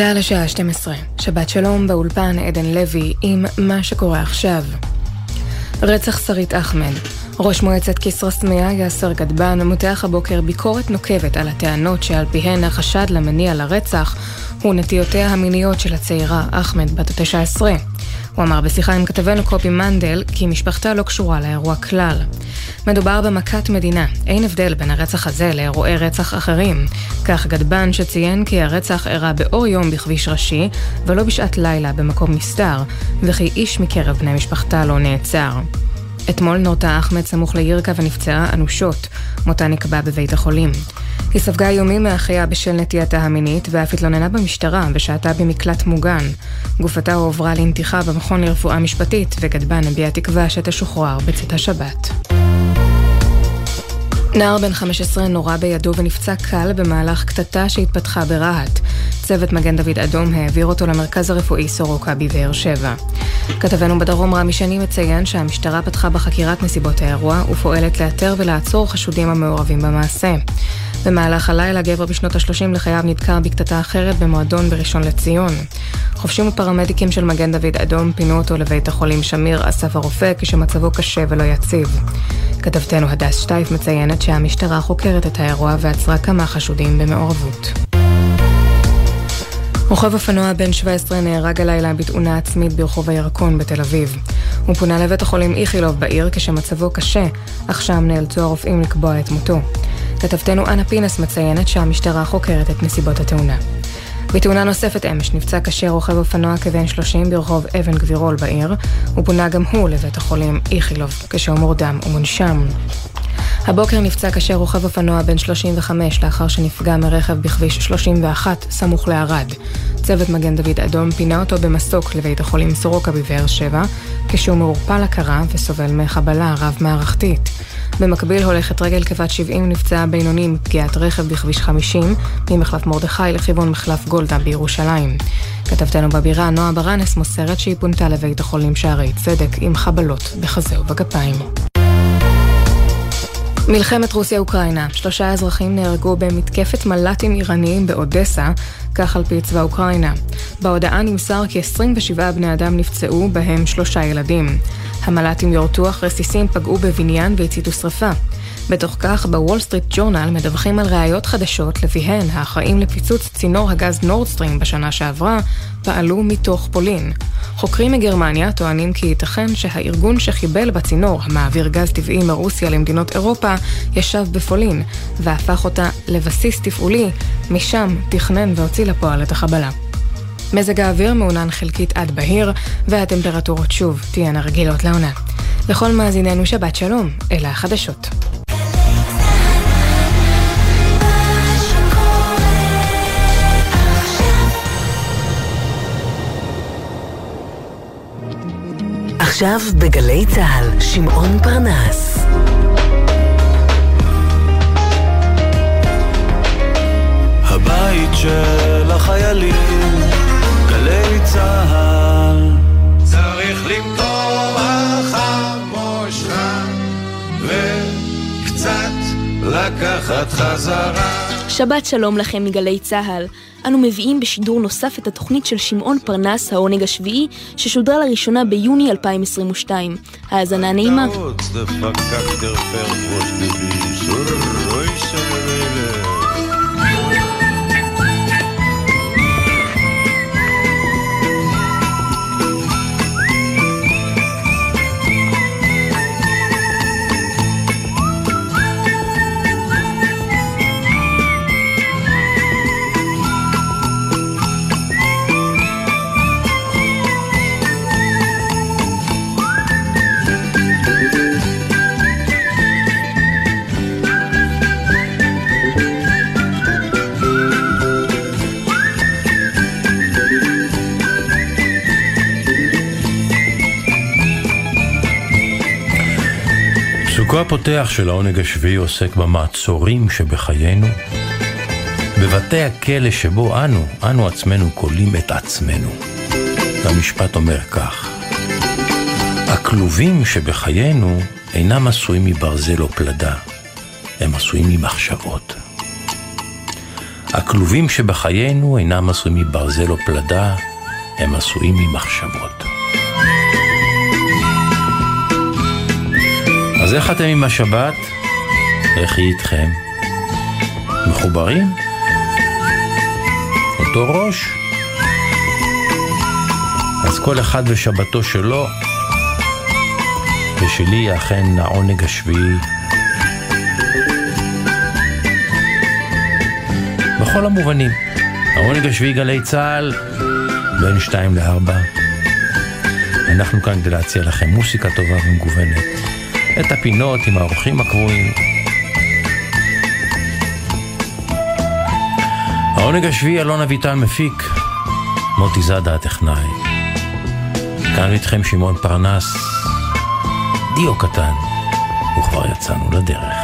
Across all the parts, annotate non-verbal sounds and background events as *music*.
צה"ל השעה 12, שבת שלום באולפן עדן לוי עם מה שקורה עכשיו. רצח שרית אחמד, ראש מועצת כסרא-סמיע יאסר גדבן מותח הבוקר ביקורת נוקבת על הטענות שעל פיהן החשד למניע לרצח הוא נטיותיה המיניות של הצעירה אחמד בת ה-19. הוא אמר בשיחה עם כתבנו קובי מנדל כי משפחתה לא קשורה לאירוע כלל. מדובר במכת מדינה, אין הבדל בין הרצח הזה לאירועי רצח אחרים. כך גדבן שציין כי הרצח אירע באור יום בכביש ראשי ולא בשעת לילה במקום נסתר, וכי איש מקרב בני משפחתה לא נעצר. אתמול נורתה אחמד סמוך לירקה ונפצעה אנושות, מותה נקבע בבית החולים. היא ספגה איומים מאחיה בשל נטייתה המינית ואף התלוננה במשטרה ושהתה במקלט מוגן. גופתה הועברה לנתיחה במכון לרפואה משפטית וגדבן הביע תקווה שתשוחרר בצאת השבת. נער בן 15 נורה בידו ונפצע קל במהלך קטטה שהתפתחה ברהט. צוות מגן דוד אדום העביר אותו למרכז הרפואי סורוקה בבאר שבע. כתבנו בדרום רמי שני מציין שהמשטרה פתחה בחקירת נסיבות האירוע ופועלת לאתר ולעצור חשודים המעורבים במעשה. במהלך הלילה גבר בשנות ה-30 לחייו נדקר בקטטה אחרת במועדון בראשון לציון. חובשים ופרמדיקים של מגן דוד אדום פינו אותו לבית החולים שמיר אסף הרופא כשמצבו קשה ולא יציב. כתבתנו הדס שטייף מציינת שהמשטרה חוקרת את האירוע ועצרה כמה חשודים במעורבות. רוכב אופנוע בן 17 נהרג הלילה בתאונה עצמית ברחוב הירקון בתל אביב. הוא פונה לבית החולים איכילוב בעיר כשמצבו קשה, אך שם נאלצו הרופאים לקבוע את מותו. כתבתנו אנה פינס מציינת שהמשטרה חוקרת את נסיבות התאונה. בתאונה נוספת אמש נפצע קשה רוכב אופנוע כבן 30 ברחוב אבן גבירול בעיר, ופונה גם הוא לבית החולים איכילוב, כשהוא מורדם ומונשם. הבוקר נפצע קשה רוכב אופנוע בן 35 לאחר שנפגע מרכב בכביש 31 סמוך לערד. צוות מגן דוד אדום פינה אותו במסוק לבית החולים סורוקה בבאר שבע, כשהוא מעורפל הכרה וסובל מחבלה רב-מערכתית. במקביל הולכת רגל כבת 70 נפצעה בינוני מפגיעת רכב בכביש 50 ממחלף מרדכי לכיוון מחלף גולדה בירושלים. כתבתנו בבירה נועה ברנס מוסרת שהיא פונתה לבית החולים שערי צדק עם חבלות בחזה ובגפיים. מלחמת רוסיה-אוקראינה, שלושה אזרחים נהרגו במתקפת מל"טים איראניים באודסה, כך על פי צבא אוקראינה. בהודעה נמסר כי 27 בני אדם נפצעו, בהם שלושה ילדים. המל"טים יורטו אחרי רסיסים פגעו בבניין והציתו שרפה. בתוך כך, בוול סטריט ג'ורנל מדווחים על ראיות חדשות לפיהן האחראים לפיצוץ צינור הגז נורדסטרים בשנה שעברה פעלו מתוך פולין. חוקרים מגרמניה טוענים כי ייתכן שהארגון שחיבל בצינור המעביר גז טבעי מרוסיה למדינות אירופה ישב בפולין והפך אותה לבסיס תפעולי, משם תכנן והוציא לפועל את החבלה. מזג האוויר מעונן חלקית עד בהיר, והטמפרטורות שוב תהיינה רגילות לעונה. לכל מאזיננו שבת שלום, אלה החדשות. עכשיו בגלי צה"ל, שמעון פרנס. הבית של החיילים, גלי צה"ל. צריך למתוח המושך וקצת לקחת חזרה. שבת שלום לכם מגלי צה"ל. אנו מביאים בשידור נוסף את התוכנית של שמעון פרנס, העונג השביעי, ששודרה לראשונה ביוני 2022. האזנה נעימה. פסוקו הפותח של העונג השביעי עוסק במעצורים שבחיינו, בבתי הכלא שבו אנו, אנו עצמנו כולים את עצמנו. והמשפט אומר כך: הכלובים שבחיינו אינם עשויים מברזל או פלדה, הם עשויים ממחשבות. הכלובים שבחיינו אינם עשויים מברזל או פלדה, הם עשויים ממחשבות. אז איך אתם עם השבת? איך היא איתכם? מחוברים? אותו ראש? אז כל אחד ושבתו שלו, ושלי אכן העונג השביעי. בכל המובנים. העונג השביעי גלי צה"ל, בין שתיים לארבע. אנחנו כאן כדי להציע לכם מוסיקה טובה ומגוונת. את הפינות עם האורחים הקבועים. העונג השביעי אלון אביטל מפיק, מוטי זאדה הטכנאי. כאן איתכם שמעון פרנס, דיו קטן, וכבר יצאנו לדרך.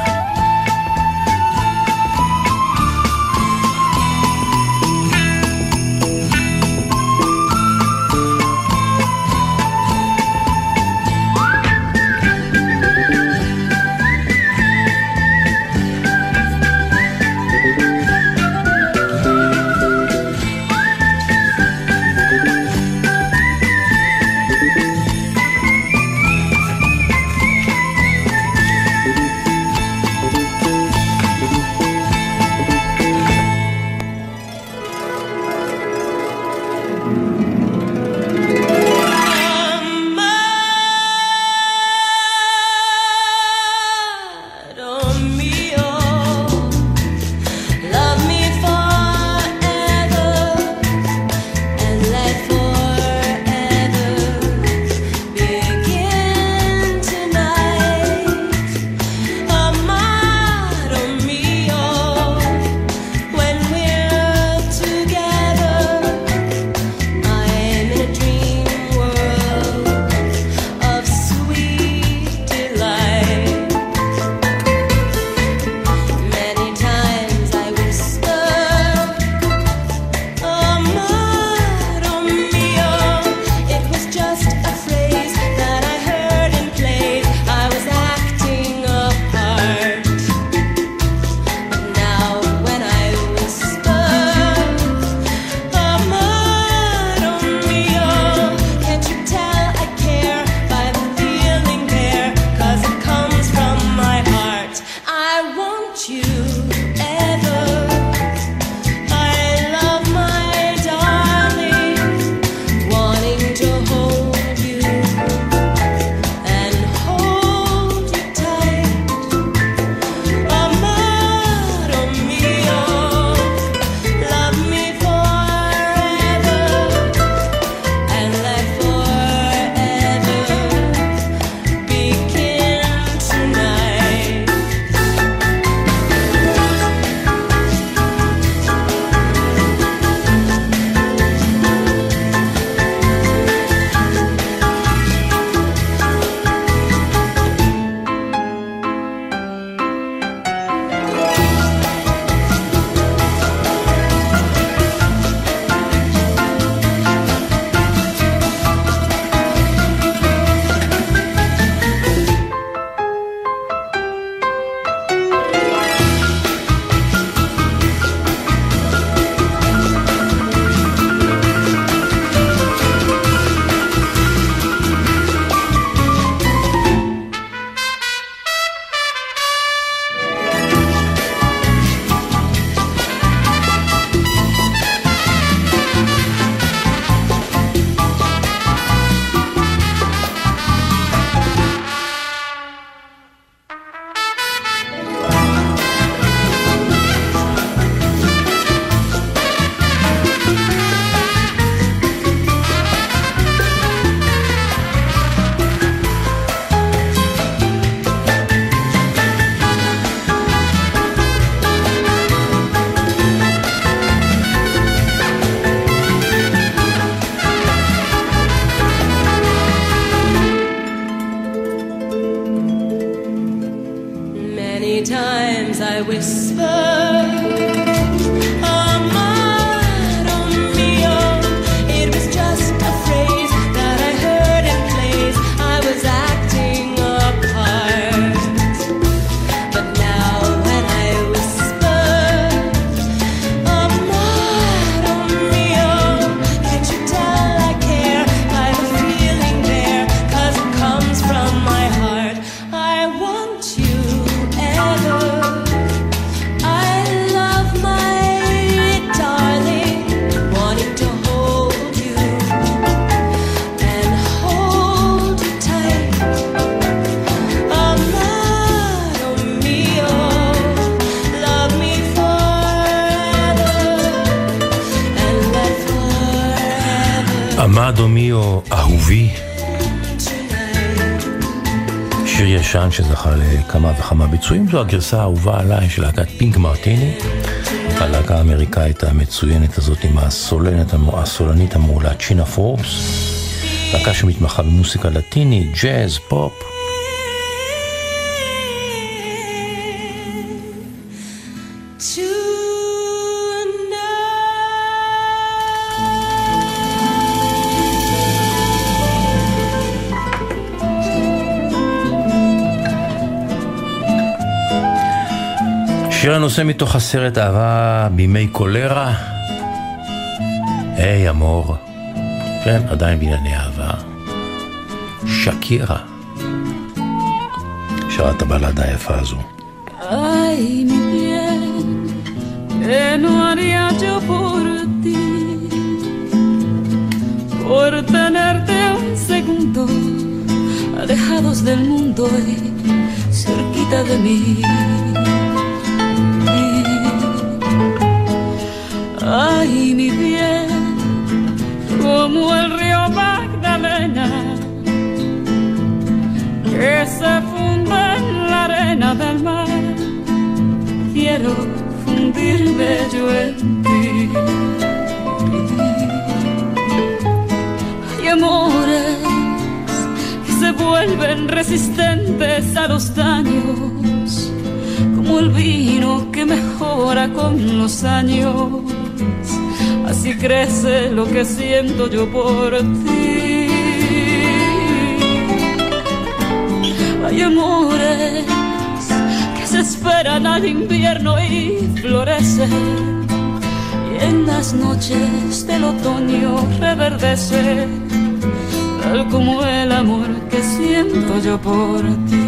לכמה וכמה ביצועים, זו הגרסה האהובה עליי של להקת פינק מרטיני, הלהקה האמריקאית המצוינת הזאת עם הסולנת, הסולנית המעולה צ'ינה פורבס, להקה שמתמחה במוסיקה לטינית, ג'אז, פופ. שיר הנושא מתוך הסרט אהבה בימי קולרה. היי אמור. כן, עדיין בענייני אהבה. שקירה. שרה את הבלדה היפה הזו. Ay, mi yo por tenerte un segundo, alejados del mundo y cerquita de mí. Ay, mi bien, como el río Magdalena, que se funde en la arena del mar. Quiero fundirme yo en ti. Hay amores que se vuelven resistentes a los daños, como el vino que mejora con los años así crece lo que siento yo por ti. Hay amores que se esperan al invierno y florecen, y en las noches del otoño reverdece, tal como el amor que siento yo por ti.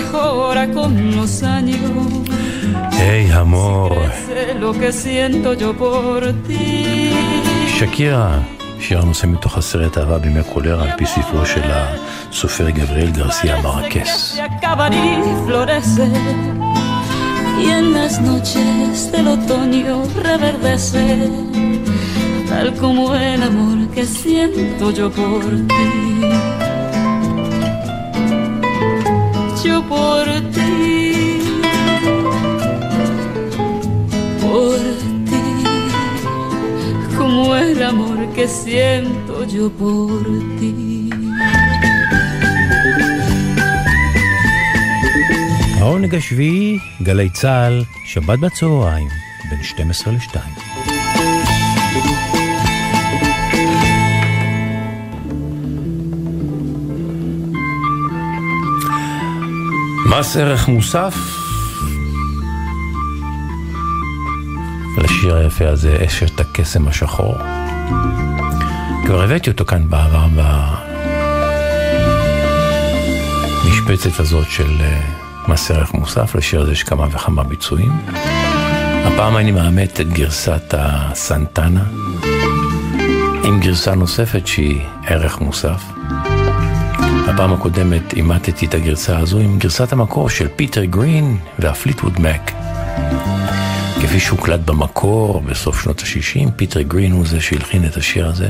mejora con los años. היי אמור. Sé lo que siento yo por ti. שקירה, שיר הנושא מתוך הסרט אהבה בימי קולרה על פי ספרו של הסופר גבריאל גרסיה מרקס. Se acaban y florecen, y en las noches del otoño reverdece, tal como el amor que siento yo por ti. Yo por ti, por ti, como el amor que siento yo por ti. העונג השביעי, גלי צה"ל, שבת בצהריים, בין 12 ל-2. מס ערך מוסף לשיר היפה הזה, אשת הקסם השחור. כבר הבאתי אותו כאן בעבר במשבצת הזאת של אה, מס ערך מוסף, לשיר הזה יש כמה וכמה ביצועים. הפעם אני מאמת את גרסת הסנטנה, עם גרסה נוספת שהיא ערך מוסף. בפעם הקודמת עימתתי את הגרסה הזו עם גרסת המקור של פיטר גרין והפליטווד מק. כפי שהוקלט במקור בסוף שנות ה-60, פיטר גרין הוא זה שהלחין את השיר הזה.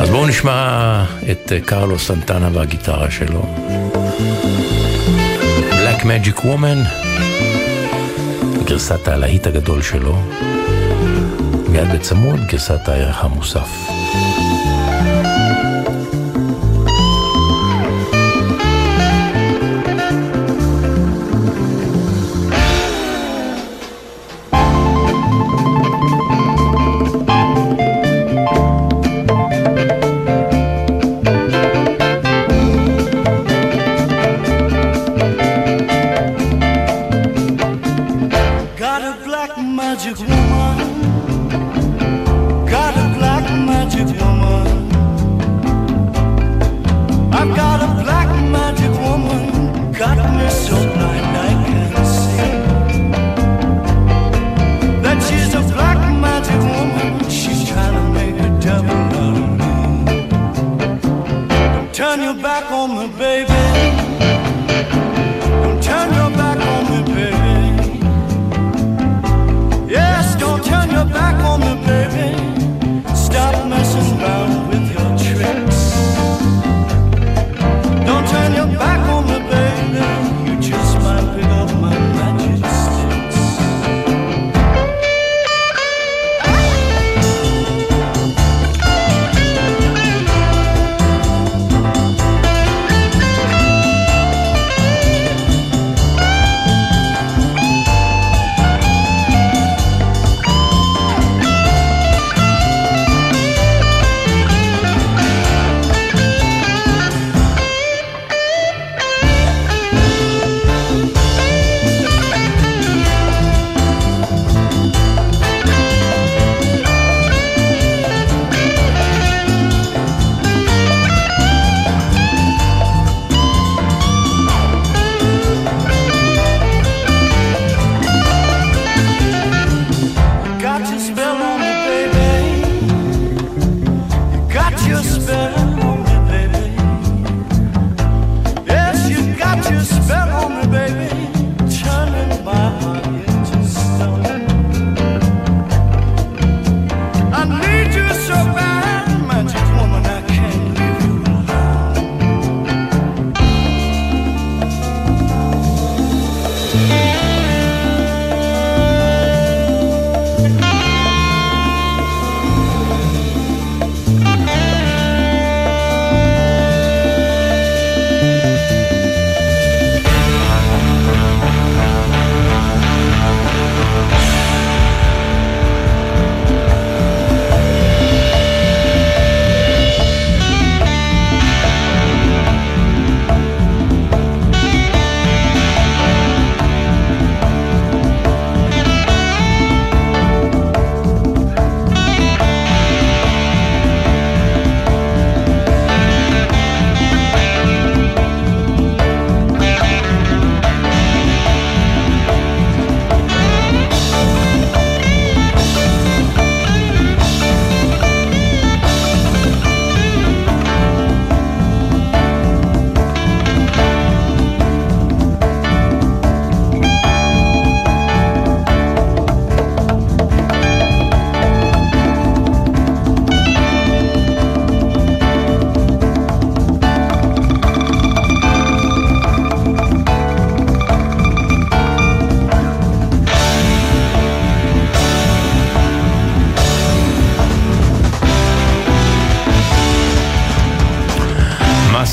אז בואו נשמע את קרלו סנטנה והגיטרה שלו. Black Magic Woman, גרסת הלהיט הגדול שלו. מיד בצמוד גרסת הערך המוסף.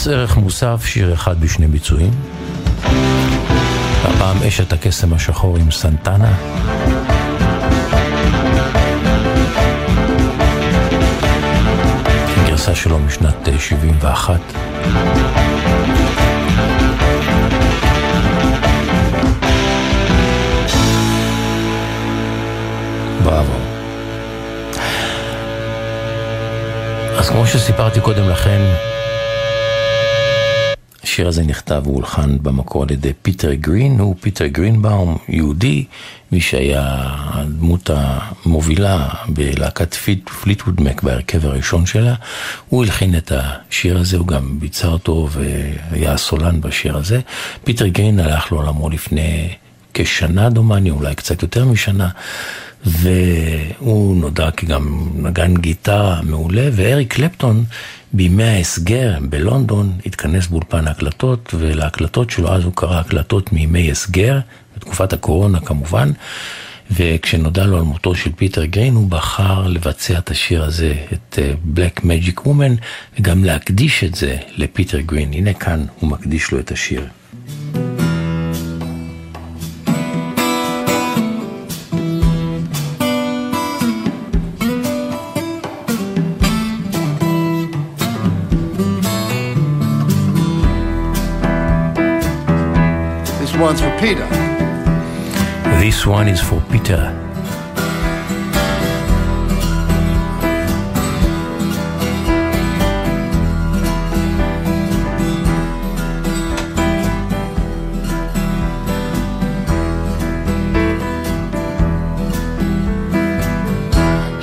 ערך מוסף, שיר אחד בשני ביצועים. הפעם אשת הקסם השחור עם סנטנה. גרסה שלו משנת 71. בראבו. אז כמו שסיפרתי קודם לכן, השיר הזה נכתב והולחן במקור על ידי פיטר גרין, הוא פיטר גרינבאום, יהודי, מי שהיה הדמות המובילה בלהקת פליטווד מק בהרכב הראשון שלה. הוא הלחין את השיר הזה, הוא גם ביצע אותו והיה הסולן בשיר הזה. פיטר גרין הלך לעולמו לפני כשנה דומני, אולי קצת יותר משנה. והוא נודע כגם נגן גיטרה מעולה, ואריק קלפטון בימי ההסגר בלונדון התכנס באולפן ההקלטות, ולהקלטות שלו אז הוא קרא הקלטות מימי הסגר, בתקופת הקורונה כמובן, וכשנודע לו על מותו של פיטר גרין, הוא בחר לבצע את השיר הזה, את Black Magic Woman, וגם להקדיש את זה לפיטר גרין. הנה כאן הוא מקדיש לו את השיר. One's for Peter. This one is for Peter.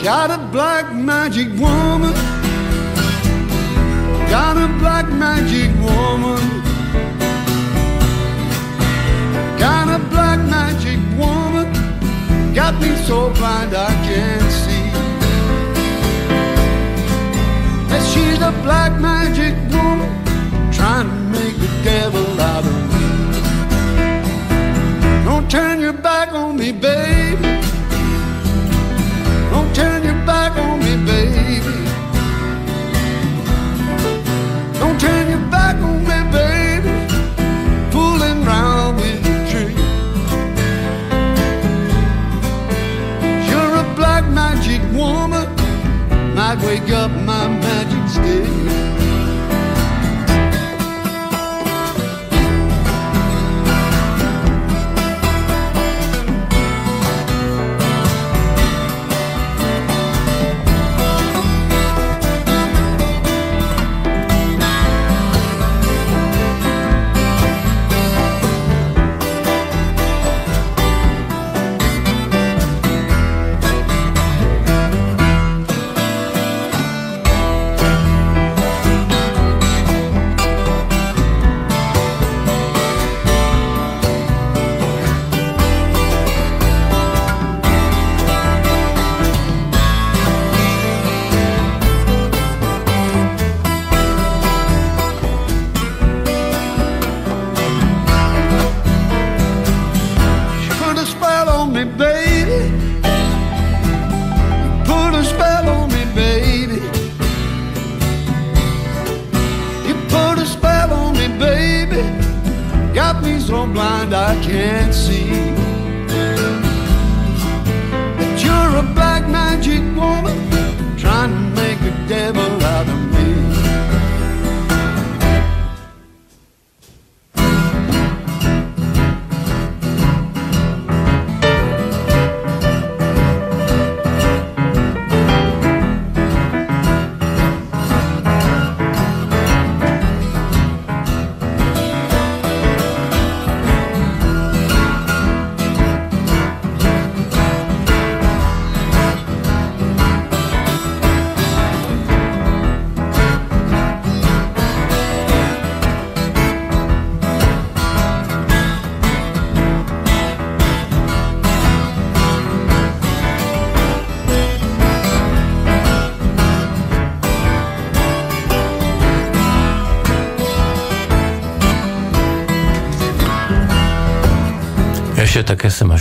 Got a black magic woman. Got a black magic woman. Got me so blind I can't see. And she's a black magic woman, trying to make the devil out of me. Don't turn your back on me, baby. Don't turn your back on me, baby. Don't turn your wake up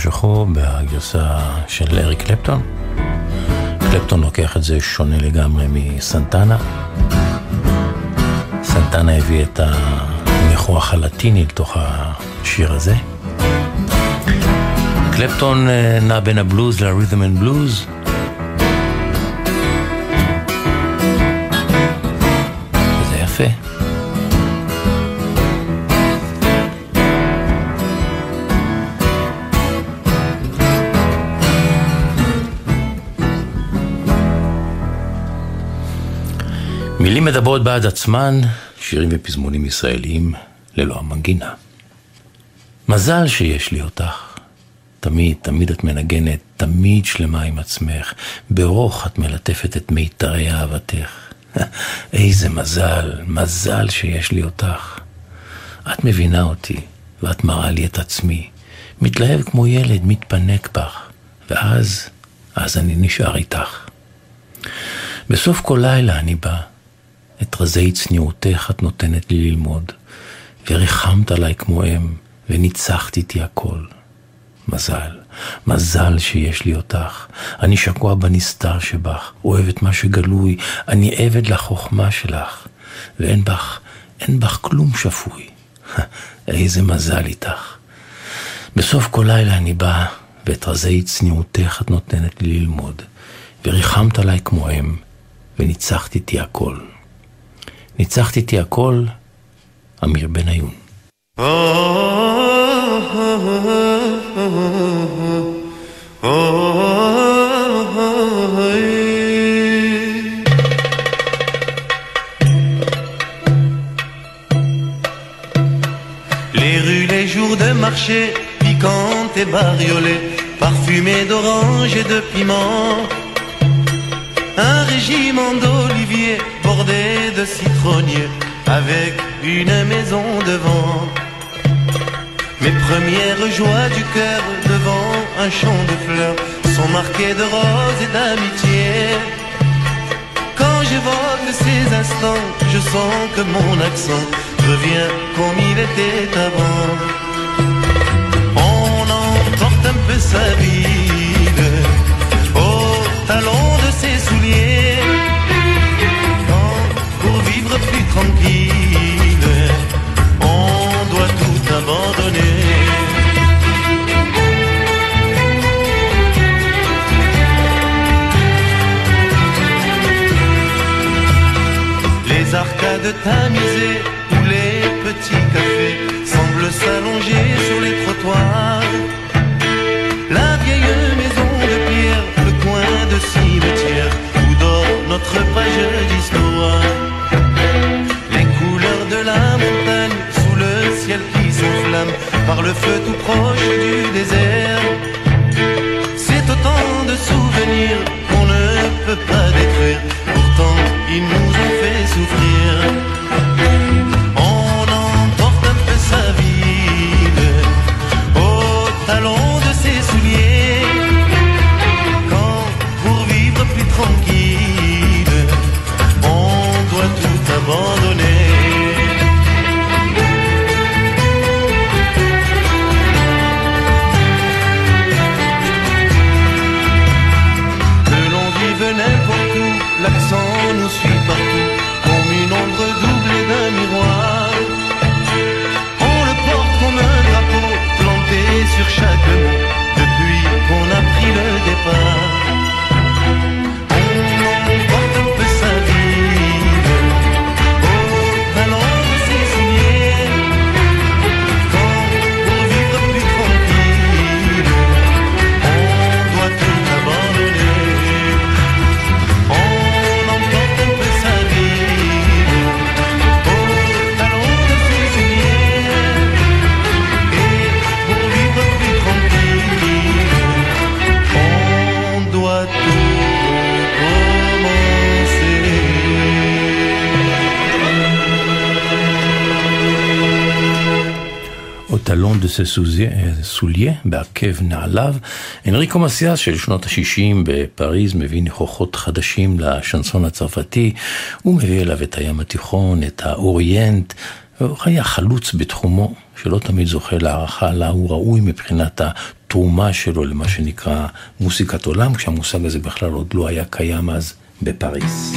השחור בגרסה של אריק קלפטון. קלפטון לוקח את זה שונה לגמרי מסנטנה. סנטנה הביא את הניחוח הלטיני לתוך השיר הזה. קלפטון אה, נע בין הבלוז לרית'ם אנד בלוז. מדברות בעד עצמן, שירים ופזמונים ישראליים ללא המנגינה. מזל שיש לי אותך. תמיד, תמיד את מנגנת, תמיד שלמה עם עצמך. ברוך את מלטפת את מיתרי אהבתך. *laughs* איזה מזל, מזל שיש לי אותך. את מבינה אותי, ואת מראה לי את עצמי. מתלהב כמו ילד, מתפנק בך. ואז, אז אני נשאר איתך. בסוף כל לילה אני בא, את רזי צניעותך את נותנת לי ללמוד, וריחמת עליי כמו אם, וניצחת איתי הכל. מזל, מזל שיש לי אותך. אני שקוע בנסתר שבך, אוהב את מה שגלוי, אני עבד לחוכמה שלך, ואין בך, אין בך כלום שפוי. *laughs* איזה מזל איתך. בסוף כל לילה אני בא, ואת רזי צניעותך את נותנת לי ללמוד, וריחמת עליי כמו אם, וניצחת איתי הכל. ניצחת איתי הכל, אמיר בניון. Oh, oh, oh, oh, oh, Les rues, les jours de marché, piquantes et bariolées, parfumées d'orange et de piment. Un régiment d'oliviers bordé de citronniers, avec une maison devant. Mes premières joies du cœur devant un champ de fleurs sont marquées de roses et d'amitié. Quand j'évoque ces instants, je sens que mon accent revient comme il était avant. On emporte un peu sa vie au talon de ses souliers. Tranquille, on doit tout abandonner. Les arcades tamisées où les petits cafés semblent s'allonger sur les trottoirs. La vieille maison de pierre, le coin de cimetière où dort notre page d'histoire. Par le feu tout proche du désert. C'est autant de souvenirs qu'on ne peut pas détruire. Pourtant, ils nous ont de ses סוליה, בעקב נעליו. אנריקו מסיאס של שנות ה-60 בפריז מביא ניחוחות חדשים לשנסון הצרפתי. הוא מביא אליו את הים התיכון, את האוריינט. הוא היה חלוץ בתחומו, שלא תמיד זוכה להערכה לה הוא ראוי מבחינת התרומה שלו למה שנקרא מוסיקת עולם, כשהמושג הזה בכלל עוד לא היה קיים אז בפריז.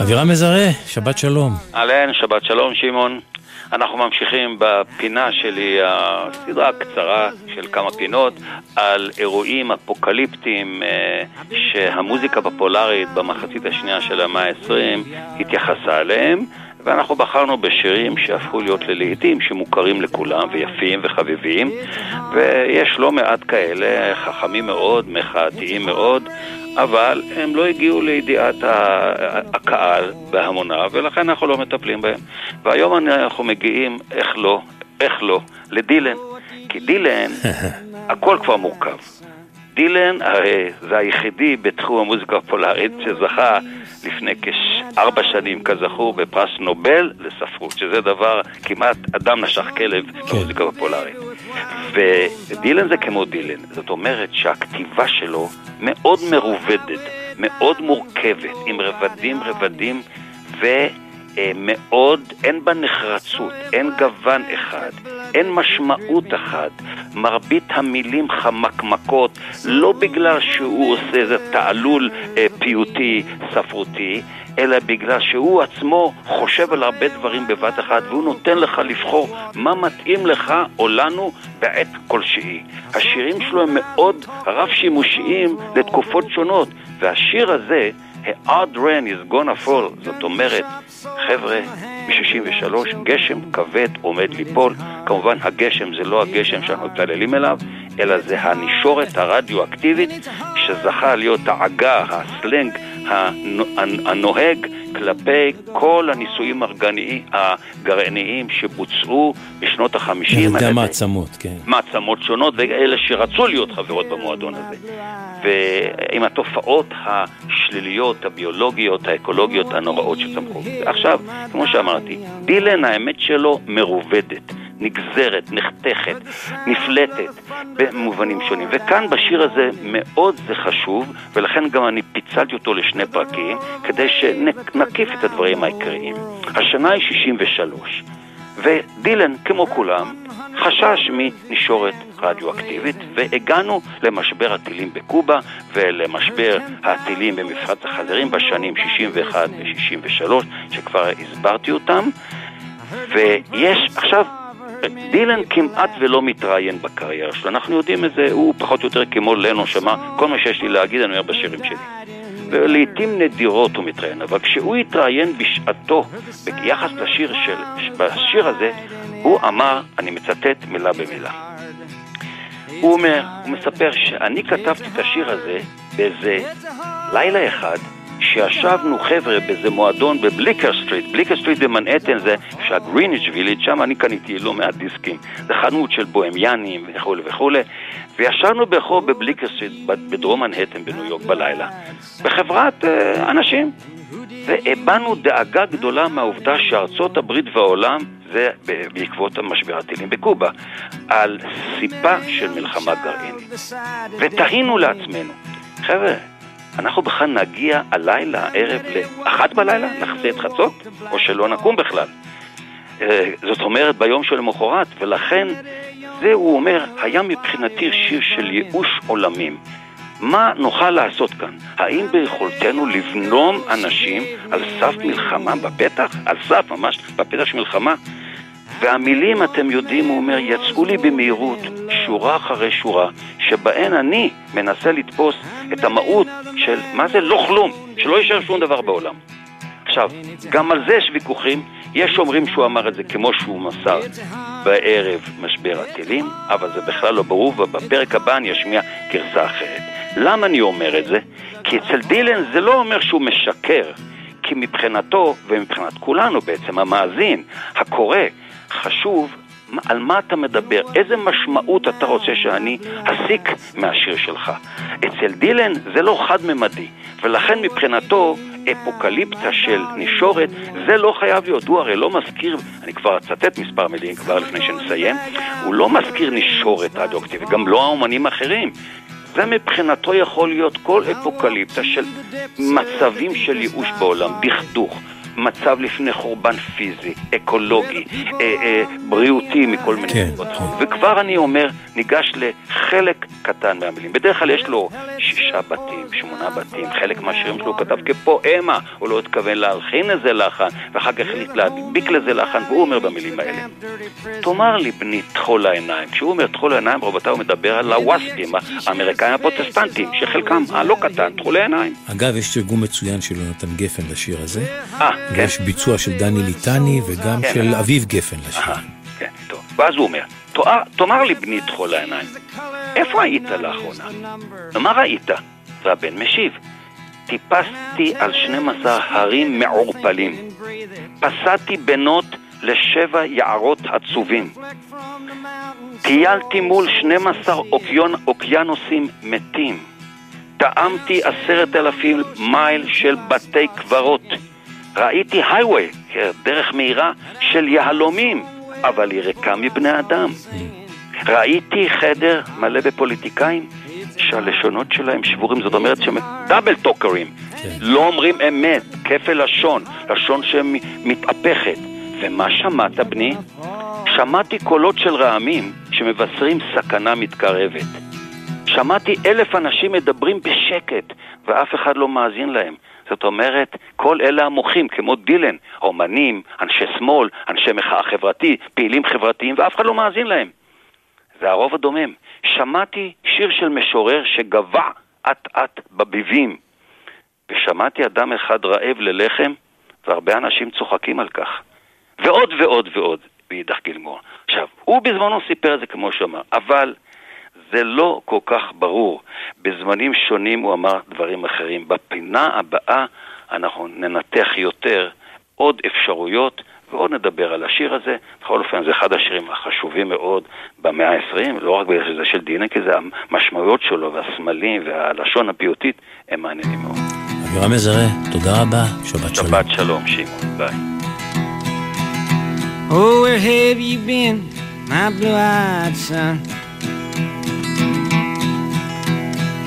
אווירה מזרה, שבת שלום. אהלן, שבת שלום שמעון. אנחנו ממשיכים בפינה שלי, הסדרה הקצרה של כמה פינות, על אירועים אפוקליפטיים אה, שהמוזיקה הפופולרית במחצית השנייה של המאה ה-20 התייחסה אליהם, ואנחנו בחרנו בשירים שהפכו להיות ללהיטים, שמוכרים לכולם ויפים וחביבים, ויש לא מעט כאלה, חכמים מאוד, מחאתיים מאוד, אבל הם לא הגיעו לידיעת הקהל בהמוניו, ולכן אנחנו לא מטפלים בהם. והיום אנחנו מגיעים, איך לא, איך לא, לדילן. כי דילן, *laughs* הכל כבר מורכב. דילן הרי זה היחידי בתחום המוזיקה הפולארית שזכה לפני כארבע שנים, כזכור, בפרס נובל לספרות, שזה דבר, כמעט אדם נשך כלב כן. במוזיקה הפולארית. ודילן זה כמו דילן, זאת אומרת שהכתיבה שלו מאוד מרובדת, מאוד מורכבת, עם רבדים רבדים, ו... אה, מאוד, אין בה נחרצות, אין גוון אחד, אין משמעות אחת. מרבית המילים חמקמקות, לא בגלל שהוא עושה איזה תעלול אה, פיוטי, ספרותי, אלא בגלל שהוא עצמו חושב על הרבה דברים בבת אחת, והוא נותן לך לבחור מה מתאים לך או לנו בעת כלשהי. השירים שלו הם מאוד רב-שימושיים לתקופות שונות, והשיר הזה... ה-odd rain is gonna fall, זאת אומרת, חבר'ה, מ-63, גשם כבד עומד ליפול. כמובן, הגשם זה לא הגשם שאנחנו מתעללים אליו, אלא זה הנישורת הרדיואקטיבית שזכה להיות העגה, הסלנג הנוהג כלפי כל הניסויים הגרעיניים שבוצעו בשנות החמישים. על ידי המעצמות, כן. מעצמות שונות, ואלה שרצו להיות חברות במועדון הזה. ועם התופעות השליליות, הביולוגיות, האקולוגיות הנוראות שצמחו. עכשיו, כמו שאמרתי, דילן, האמת שלו מרובדת. נגזרת, נחתכת, נפלטת במובנים שונים. וכאן בשיר הזה מאוד זה חשוב, ולכן גם אני פיצלתי אותו לשני פרקים, כדי שנקיף את הדברים העיקריים. השנה היא 63, ודילן, כמו כולם, חשש מנשורת רדיואקטיבית, והגענו למשבר הטילים בקובה ולמשבר הטילים במפרץ החזרים בשנים 61 ו-63, שכבר הסברתי אותם. ויש, עכשיו, דילן כמעט ולא מתראיין בקריירה שלו, אנחנו יודעים את זה, הוא פחות או יותר כמו לנו שמע, כל מה שיש לי להגיד אני אומר בשירים שלי. ולעיתים נדירות הוא מתראיין, אבל כשהוא התראיין בשעתו ביחס לשיר של, בשיר הזה, הוא אמר, אני מצטט מילה במילה. הוא אומר, הוא מספר שאני כתבתי את השיר הזה באיזה לילה אחד שישבנו חבר'ה באיזה מועדון בבליקר סטריט, בליקר סטריט במנהטן זה שהגריניץ' ויליג', שם אני קניתי לא מעט דיסקים, זה חנות של בוהמיאנים וכולי וכולי, וישבנו ברחוב בבליקר סטריט בדרום מנהטן בניו יורק בלילה, בחברת אה, אנשים, והבענו דאגה גדולה מהעובדה שארצות הברית והעולם זה בעקבות המשבר הטילים בקובה, על סיפה של מלחמה גרעינית. ותהינו לעצמנו, חבר'ה, אנחנו בכלל נגיע הלילה, הערב, לאחת בלילה, נחצה את חצות, או שלא נקום בכלל. אה, זאת אומרת, ביום שלמחרת, ולכן זה, הוא אומר, היה מבחינתי שיר של ייאוש עולמים. מה נוכל לעשות כאן? האם ביכולתנו לבנום אנשים על סף מלחמה בפתח? על סף ממש, בפתח של מלחמה? והמילים, אתם יודעים, הוא אומר, יצאו לי במהירות, שורה אחרי שורה, שבהן אני מנסה לתפוס את המהות של מה זה לא כלום, שלא יישאר שום דבר בעולם. עכשיו, גם על זה יש ויכוחים, יש אומרים שהוא אמר את זה כמו שהוא מסר בערב משבר הטילים, אבל זה בכלל לא ברור, ובפרק הבא אני אשמיע גרסה אחרת. למה אני אומר את זה? כי אצל דילן זה לא אומר שהוא משקר, כי מבחינתו, ומבחינת כולנו בעצם, המאזין, הקורא, חשוב על מה אתה מדבר, איזה משמעות אתה רוצה שאני אסיק מהשיר שלך. אצל דילן זה לא חד-ממדי, ולכן מבחינתו אפוקליפטה של נשורת, זה לא חייב להיות. הוא הרי לא מזכיר, אני כבר אצטט מספר מילים כבר לפני שנסיים, הוא לא מזכיר נשורת רדיואקטיבית, גם לא האומנים האחרים. זה מבחינתו יכול להיות כל אפוקליפטה של מצבים של ייאוש בעולם, דכדוך. מצב לפני חורבן פיזי, אקולוגי, אה, אה, בריאותי מכל מיני כן, סיבות. כן. וכבר אני אומר, ניגש לחלק קטן מהמילים. בדרך כלל יש לו שישה בתים, שמונה בתים, חלק מהשירים שלו הוא כתב כפואמה, הוא לא התכוון להלחין איזה לחן, ואחר כך החליט להדביק לזה לחן, והוא אומר במילים האלה, תאמר לי בני טחול העיניים. כשהוא אומר טחול העיניים, רבותיי, הוא מדבר על הווספים, האמריקאים הפרוטסטנטים, שחלקם הלא קטן, טחולי עיניים. אגב, יש תרגום מצוין של יונתן גפן לשיר הזה. אה. יש ביצוע של דני ליטני וגם כן. של אביב גפן לשיר. כן, טוב. ואז הוא אומר, תאמר לי בני טחול העיניים, איפה היית לאחרונה? ומה ראית? והבן משיב, טיפסתי על 12 הרים מעורפלים. פסעתי בנות לשבע יערות עצובים. טיילתי מול 12 אוקיון, אוקיינוסים מתים. טעמתי עשרת אלפים מייל של בתי קברות. ראיתי הייווי, דרך מהירה של יהלומים, אבל היא ריקה מבני אדם. ראיתי חדר מלא בפוליטיקאים שהלשונות שלהם שבורים, זאת אומרת שהם דאבל טוקרים, כן. לא אומרים אמת, כפל לשון, לשון שמתהפכת. ומה שמעת, בני? שמעתי קולות של רעמים שמבשרים סכנה מתקרבת. שמעתי אלף אנשים מדברים בשקט, ואף אחד לא מאזין להם. זאת אומרת, כל אלה המוחים, כמו דילן, אומנים, אנשי שמאל, אנשי מחאה חברתית, פעילים חברתיים, ואף אחד לא מאזין להם. זה הרוב הדומם. שמעתי שיר של משורר שגבה אט-אט בביבים, ושמעתי אדם אחד רעב ללחם, והרבה אנשים צוחקים על כך. ועוד ועוד ועוד, מאידך גילמור. עכשיו, הוא בזמנו סיפר את זה כמו שהוא אמר, אבל זה לא כל כך ברור. בזמנים שונים הוא אמר דברים אחרים. בפינה הבאה אנחנו ננתח יותר עוד אפשרויות ועוד נדבר על השיר הזה. בכל אופן, זה אחד השירים החשובים מאוד במאה ה-20, לא רק בגלל שזה של דינה, כי זה המשמעויות שלו והסמלים והלשון הפיוטית הם מעניינים מאוד. אבירם מזרה, תודה רבה, שבת שלום. שבת שלום, שמעון, ביי. Oh, where have you been, my blue-eyed son?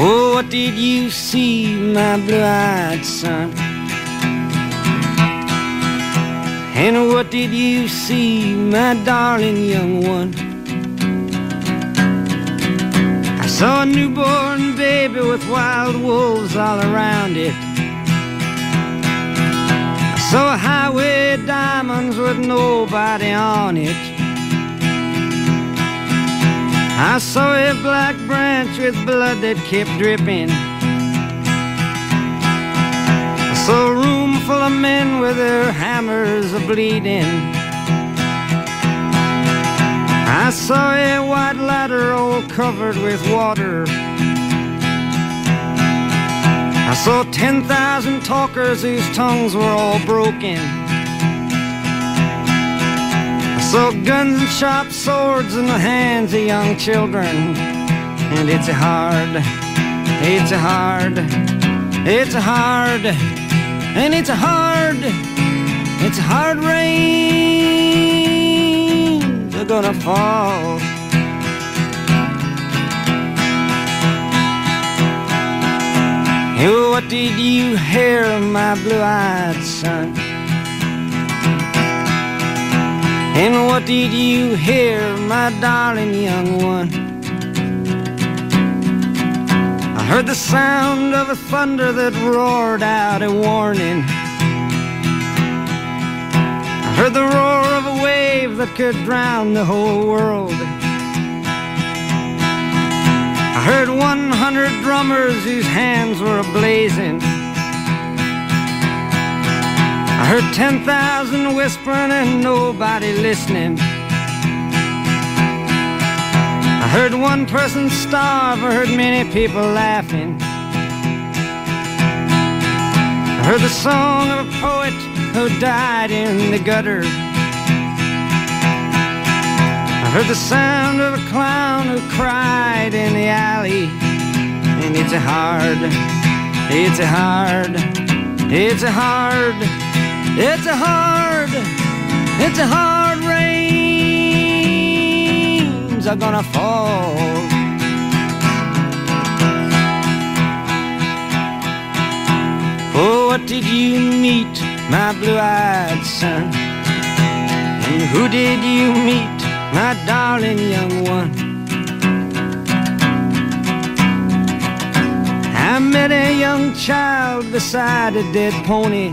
Oh, what did you see, my blue-eyed son? And what did you see, my darling young one? I saw a newborn baby with wild wolves all around it. I saw a highway diamonds with nobody on it. I saw a black branch with blood that kept dripping. I saw a room full of men with their hammers a bleeding. I saw a white ladder all covered with water. I saw 10,000 talkers whose tongues were all broken. I saw guns and sharp swords in the hands of young children. And it's a hard, it's a hard, it's a hard, and it's a hard, it's a hard rain. They're gonna fall. Hey, what did you hear, my blue-eyed son? And what did you hear, my darling young one? Heard the sound of a thunder that roared out a warning. I heard the roar of a wave that could drown the whole world. I heard 100 drummers whose hands were ablazing. I heard 10,000 whispering and nobody listening. I heard one person starve, I heard many people laughing. I heard the song of a poet who died in the gutter. I heard the sound of a clown who cried in the alley. And it's a hard, it's a hard, it's a hard, It's a hard, it's a hard are gonna fall. Oh, what did you meet, my blue-eyed son? And who did you meet, my darling young one? I met a young child beside a dead pony.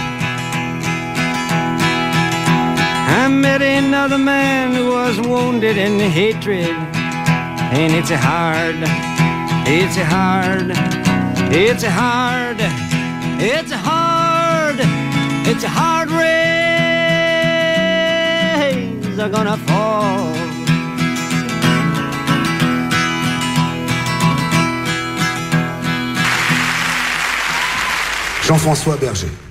I met another man who was wounded in hatred. And it's hard, it's hard, it's hard, it's hard, it's hard rays are gonna fall. Jean-François Berger.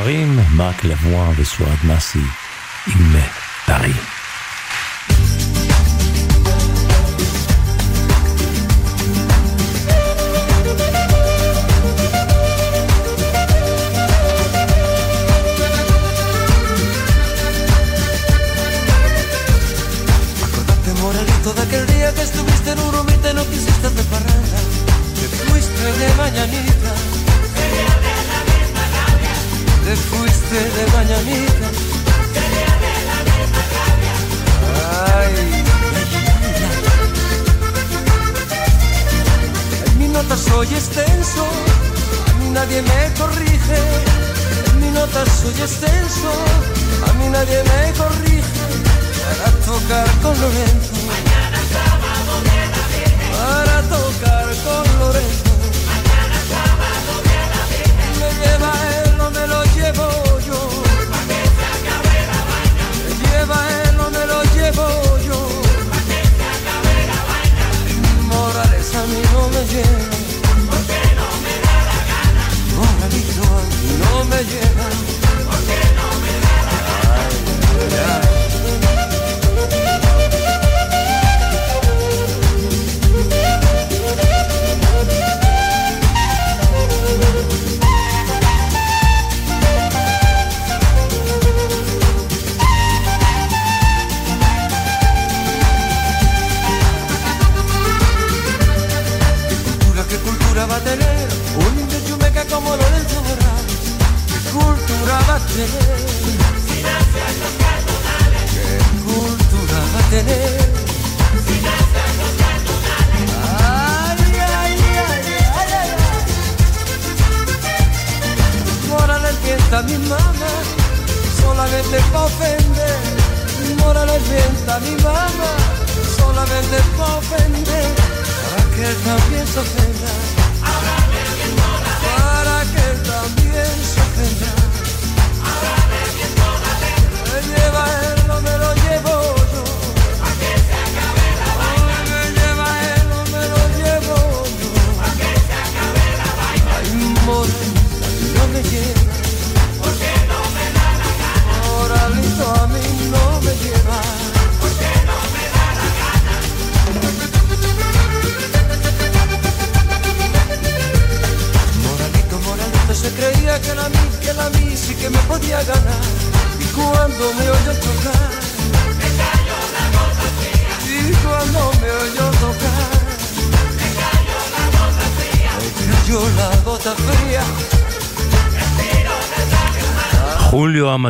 הסוחרים, מאק לבואה וסועד מסי.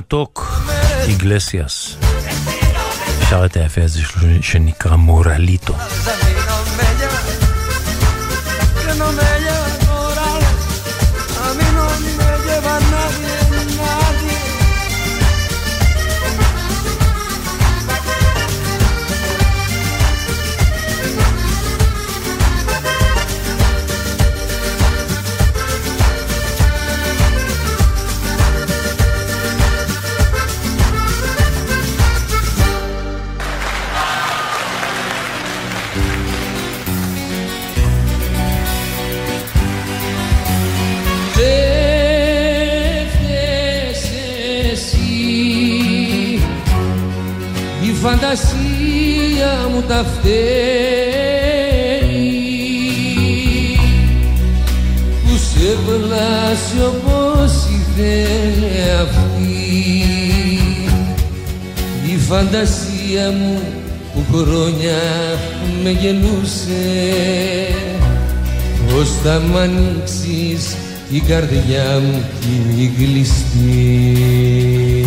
המתוק, איגלסיאס. שר את היפה הזה שלו שנקרא מורליטו. τα φταίει. Που σε βλάσει όπως η αυτή. Η φαντασία μου που χρόνια με γελούσε πως θα μ' ανοίξεις η καρδιά μου και μη κλειστεί.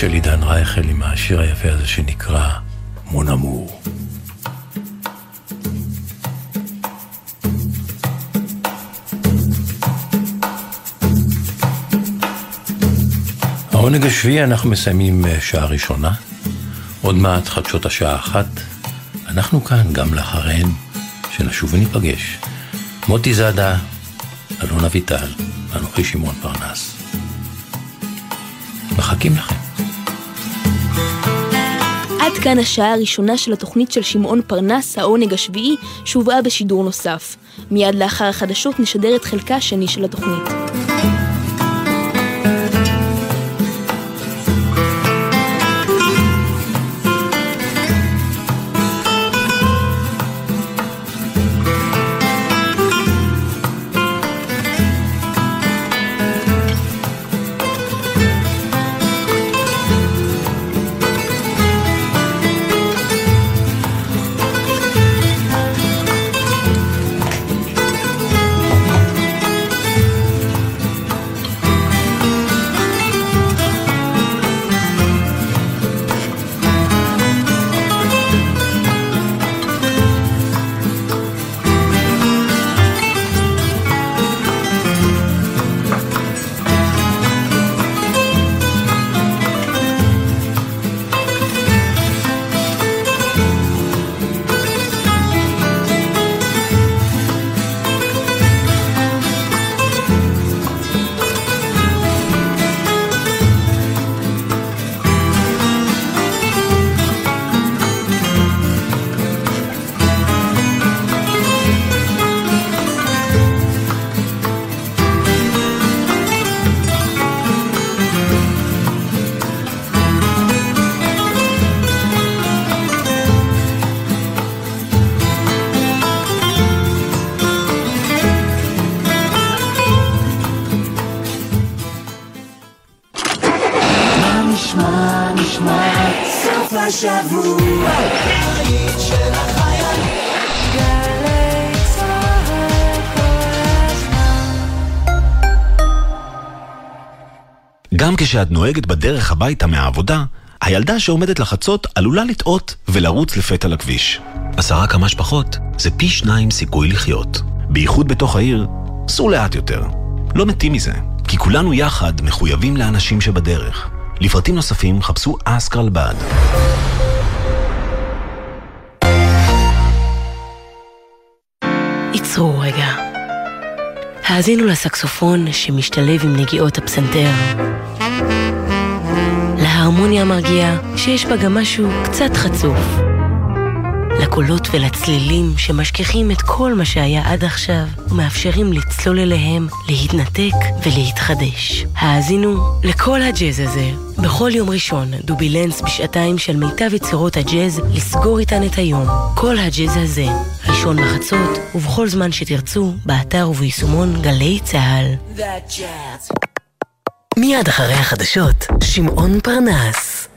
של עידן רייכל עם השיר היפה הזה שנקרא מון אמור. העונג השביעי אנחנו מסיימים אה, שעה ראשונה, עוד מעט חדשות השעה אחת, אנחנו כאן גם לאחריהן, שנשוב וניפגש. מוטי זאדה, אלון אביטל, אנוכי שמעון פרנס. מחכים לכם. כאן השעה הראשונה של התוכנית של שמעון פרנס, העונג השביעי, שהובאה בשידור נוסף. מיד לאחר החדשות נשדר את חלקה השני של התוכנית. כשאת נוהגת בדרך הביתה מהעבודה, הילדה שעומדת לחצות עלולה לטעות ולרוץ לפתע לכביש. עשרה כמה שפחות זה פי שניים סיכוי לחיות. בייחוד בתוך העיר, סור לאט יותר. לא מתים מזה, כי כולנו יחד מחויבים לאנשים שבדרך. לפרטים נוספים חפשו אסקרל בד. עצרו רגע. האזינו לסקסופון שמשתלב עם נגיעות הפסנתר. להרמוניה המרגיעה שיש בה גם משהו קצת חצוף. לקולות ולצלילים שמשכיחים את כל מה שהיה עד עכשיו ומאפשרים לצלול אליהם, להתנתק ולהתחדש. האזינו לכל הג'אז הזה. בכל יום ראשון, דובילנס בשעתיים של מיטב יצירות הג'אז לסגור איתן את היום. כל הג'אז הזה, ראשון בחצות ובכל זמן שתרצו, באתר וביישומון גלי צה"ל. מיד אחרי החדשות, שמעון פרנס.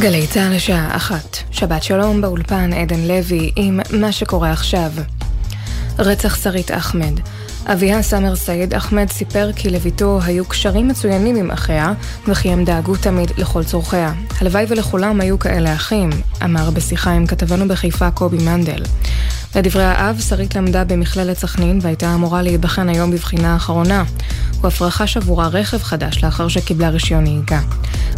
גלי צה"ל השעה אחת, שבת שלום באולפן עדן לוי עם מה שקורה עכשיו. רצח שרית אחמד. אביה סאמר סעיד אחמד סיפר כי לביתו היו קשרים מצוינים עם אחיה, וכי הם דאגו תמיד לכל צורכיה. הלוואי ולכולם היו כאלה אחים, אמר בשיחה עם כתבנו בחיפה קובי מנדל. לדברי האב, שרית למדה במכללת סכנין והייתה אמורה להיבחן היום בבחינה האחרונה. הוא אף רכש עבורה רכב חדש לאחר שקיבלה רישיון נהיגה.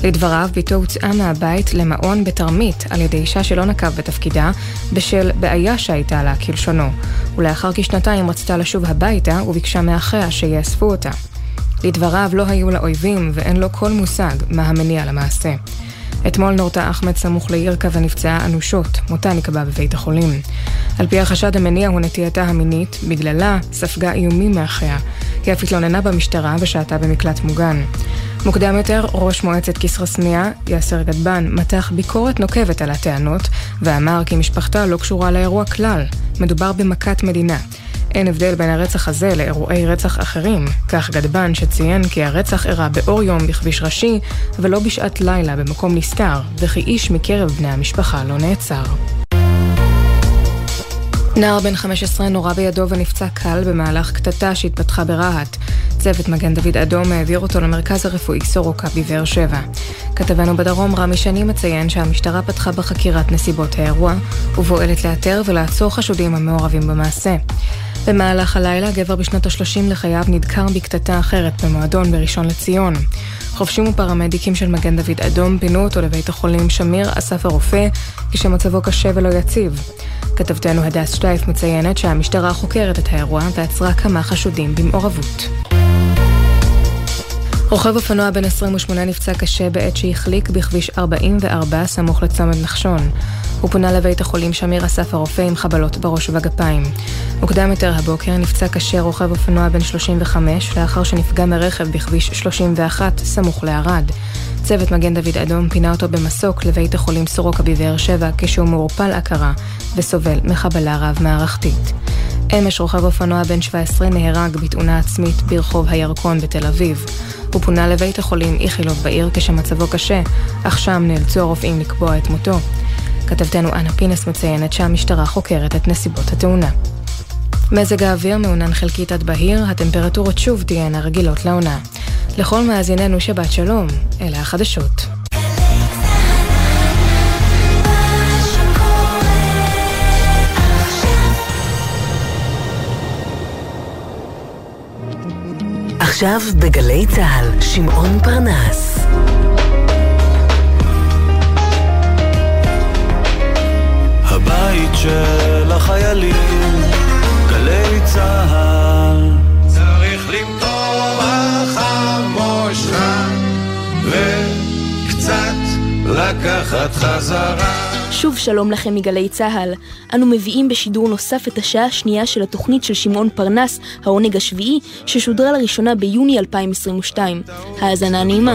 לדבריו, בתו הוצאה מהבית למעון בתרמית על ידי אישה שלא נקב בתפקידה בשל בעיה שהייתה לה, כלשונו. ולאחר כשנתיים רצתה לשוב הביתה וביקשה מאחיה שיאספו אותה. לדבריו לא היו לה אויבים ואין לו כל מושג מה המניע למעשה. אתמול נורתה אחמד סמוך לירקה ונפצעה אנושות, מותה נקבע בבית החולים. על פי החשד המניע הוא נטייתה המינית, בגללה ספגה איומים מאחיה. היא אף התלוננה במשטרה ושהתה במקלט מוגן. מוקדם יותר, ראש מועצת כסרא-סמיע, יאסר גדבן, מתח ביקורת נוקבת על הטענות, ואמר כי משפחתה לא קשורה לאירוע כלל. מדובר במכת מדינה. אין הבדל בין הרצח הזה לאירועי רצח אחרים, כך גדבן שציין כי הרצח אירע באור יום בכביש ראשי ולא בשעת לילה במקום נסתר, וכי איש מקרב בני המשפחה לא נעצר. נער בן 15 נורה בידו ונפצע קל במהלך קטטה שהתפתחה ברהט. צוות מגן דוד אדום העביר אותו למרכז הרפואי סורוקה בבאר שבע. כתבנו בדרום רמי שני מציין שהמשטרה פתחה בחקירת נסיבות האירוע, ופועלת לאתר ולעצור חשודים המעורבים במעשה. במהלך הלילה, גבר בשנות ה-30 לחייו נדקר בקטטה אחרת במועדון בראשון לציון. חובשים ופרמדיקים של מגן דוד אדום פינו אותו לבית החולים שמיר אסף הרופא, כשמצבו קשה ולא יציב. כתבתנו הדס שטייף מציינת שהמשטרה חוקרת את האירוע ועצרה כמה חשודים במעורבות. רוכב אופנוע בן 28 נפצע קשה בעת שהחליק בכביש 44 סמוך לצומת נחשון. הוא פונה לבית החולים שמיר אסף הרופא עם חבלות בראש ובגפיים. מוקדם יותר הבוקר נפצע קשה רוכב אופנוע בן 35 לאחר שנפגע מרכב בכביש 31 סמוך לערד. צוות מגן דוד אדום פינה אותו במסוק לבית החולים סורוקה בבאר שבע כשהוא מעורפל הכרה וסובל מחבלה רב-מערכתית. אמש רוכב אופנוע בן 17 נהרג בתאונה עצמית ברחוב הירקון בתל אביב. הוא פונה לבית החולים איכילוב בעיר כשמצבו קשה, אך שם נאלצו הרופאים לקבוע את מותו. כתבתנו אנה פינס מציינת שהמשטרה חוקרת את נסיבות התאונה. מזג האוויר מעונן חלקית עד בהיר, הטמפרטורות שוב תהיינה רגילות לעונה. לכל מאזיננו שבת שלום, אלה החדשות. עכשיו בגלי צה"ל, שמעון פרנס. של החיילים, גלי צה"ל. צריך למטור החמושך וקצת לקחת חזרה. שוב שלום לכם מגלי צה"ל. אנו מביאים בשידור נוסף את השעה השנייה של התוכנית של שמעון פרנס, העונג השביעי, ששודרה לראשונה ביוני 2022. האזנה נעימה.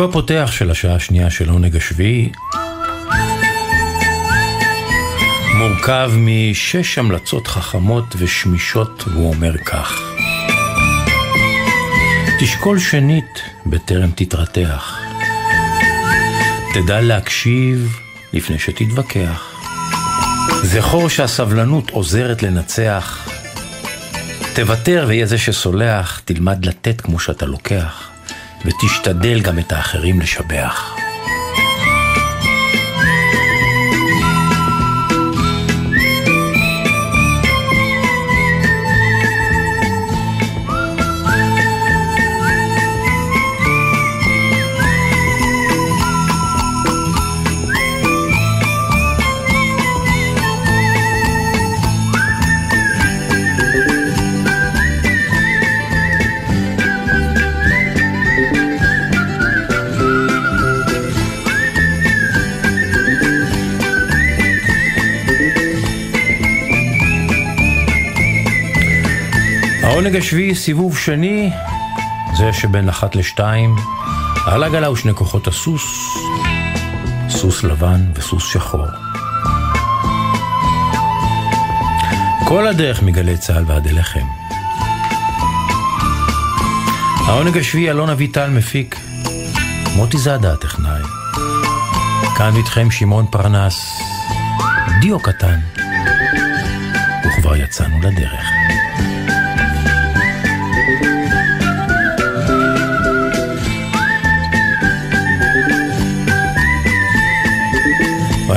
פסוקו הפותח של השעה השנייה של עונג השביעי מורכב משש המלצות חכמות ושמישות, והוא אומר כך: תשקול שנית בטרם תתרתח. תדע להקשיב לפני שתתווכח. זכור שהסבלנות עוזרת לנצח. תוותר ויהיה זה שסולח, תלמד לתת כמו שאתה לוקח, ותשתדל גם את האחרים לשבח. העונג השביעי, סיבוב שני, זה שבין אחת לשתיים, על עגלה ושני כוחות הסוס, סוס לבן וסוס שחור. כל הדרך מגלי צה"ל ועד אליכם. העונג השביעי, אלון אביטל מפיק, מוטי זאדה הטכנאי. כאן איתכם שמעון פרנס, דיו קטן, וכבר יצאנו לדרך.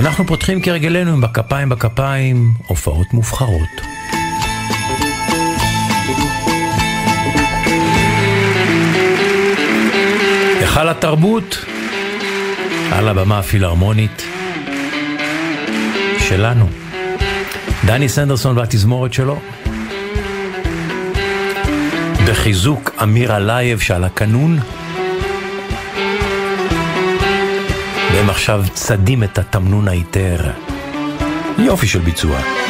ואנחנו פותחים כרגלנו עם בכפיים בכפיים הופעות מובחרות. היכל התרבות על הבמה הפילהרמונית שלנו. דני סנדרסון והתזמורת שלו. בחיזוק אמיר אלייב שעל הקנון. והם עכשיו צדים את התמנון האיטר. יופי של ביצוע.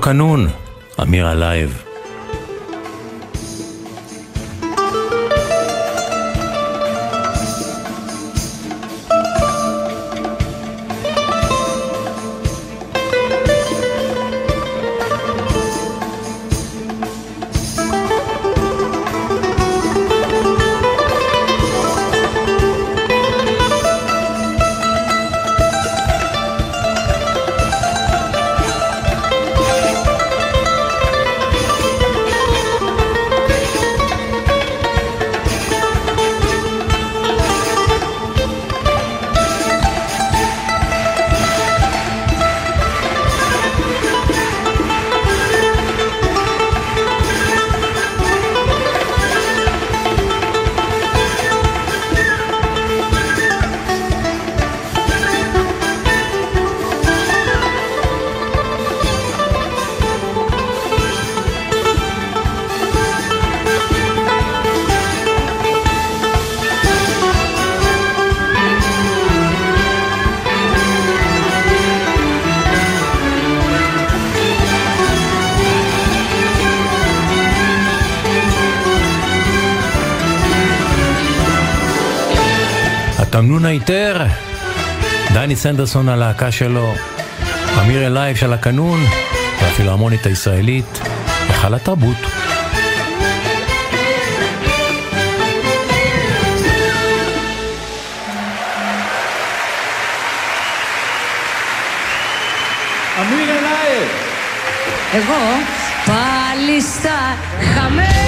קנון, אמיר הלייב. סנדרסון הלהקה שלו, אמיר אלייב של הקנון, והפילהרמונית הישראלית, היכל התרבות. אמיר אלייב. Εγώ πάλι στα χαμένα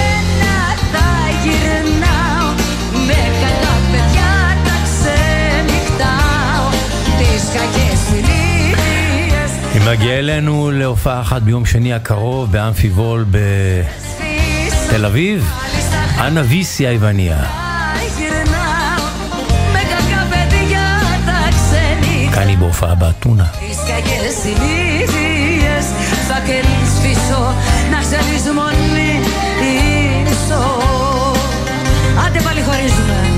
συνήθειες היא מגיעה אלינו להופעה אחת ביום שני הקרוב באמפי וול בתל אביב. אנה ויסי היווניה. θα γυρνάω Με κακά παιδιά τα ξενυχτάω כאן היא בהופעה באתונה. Τις κακές συνήθειες θα κερδίσω Να ξέρεις μόνη ίσο Άντε πάλι χωρίζουμε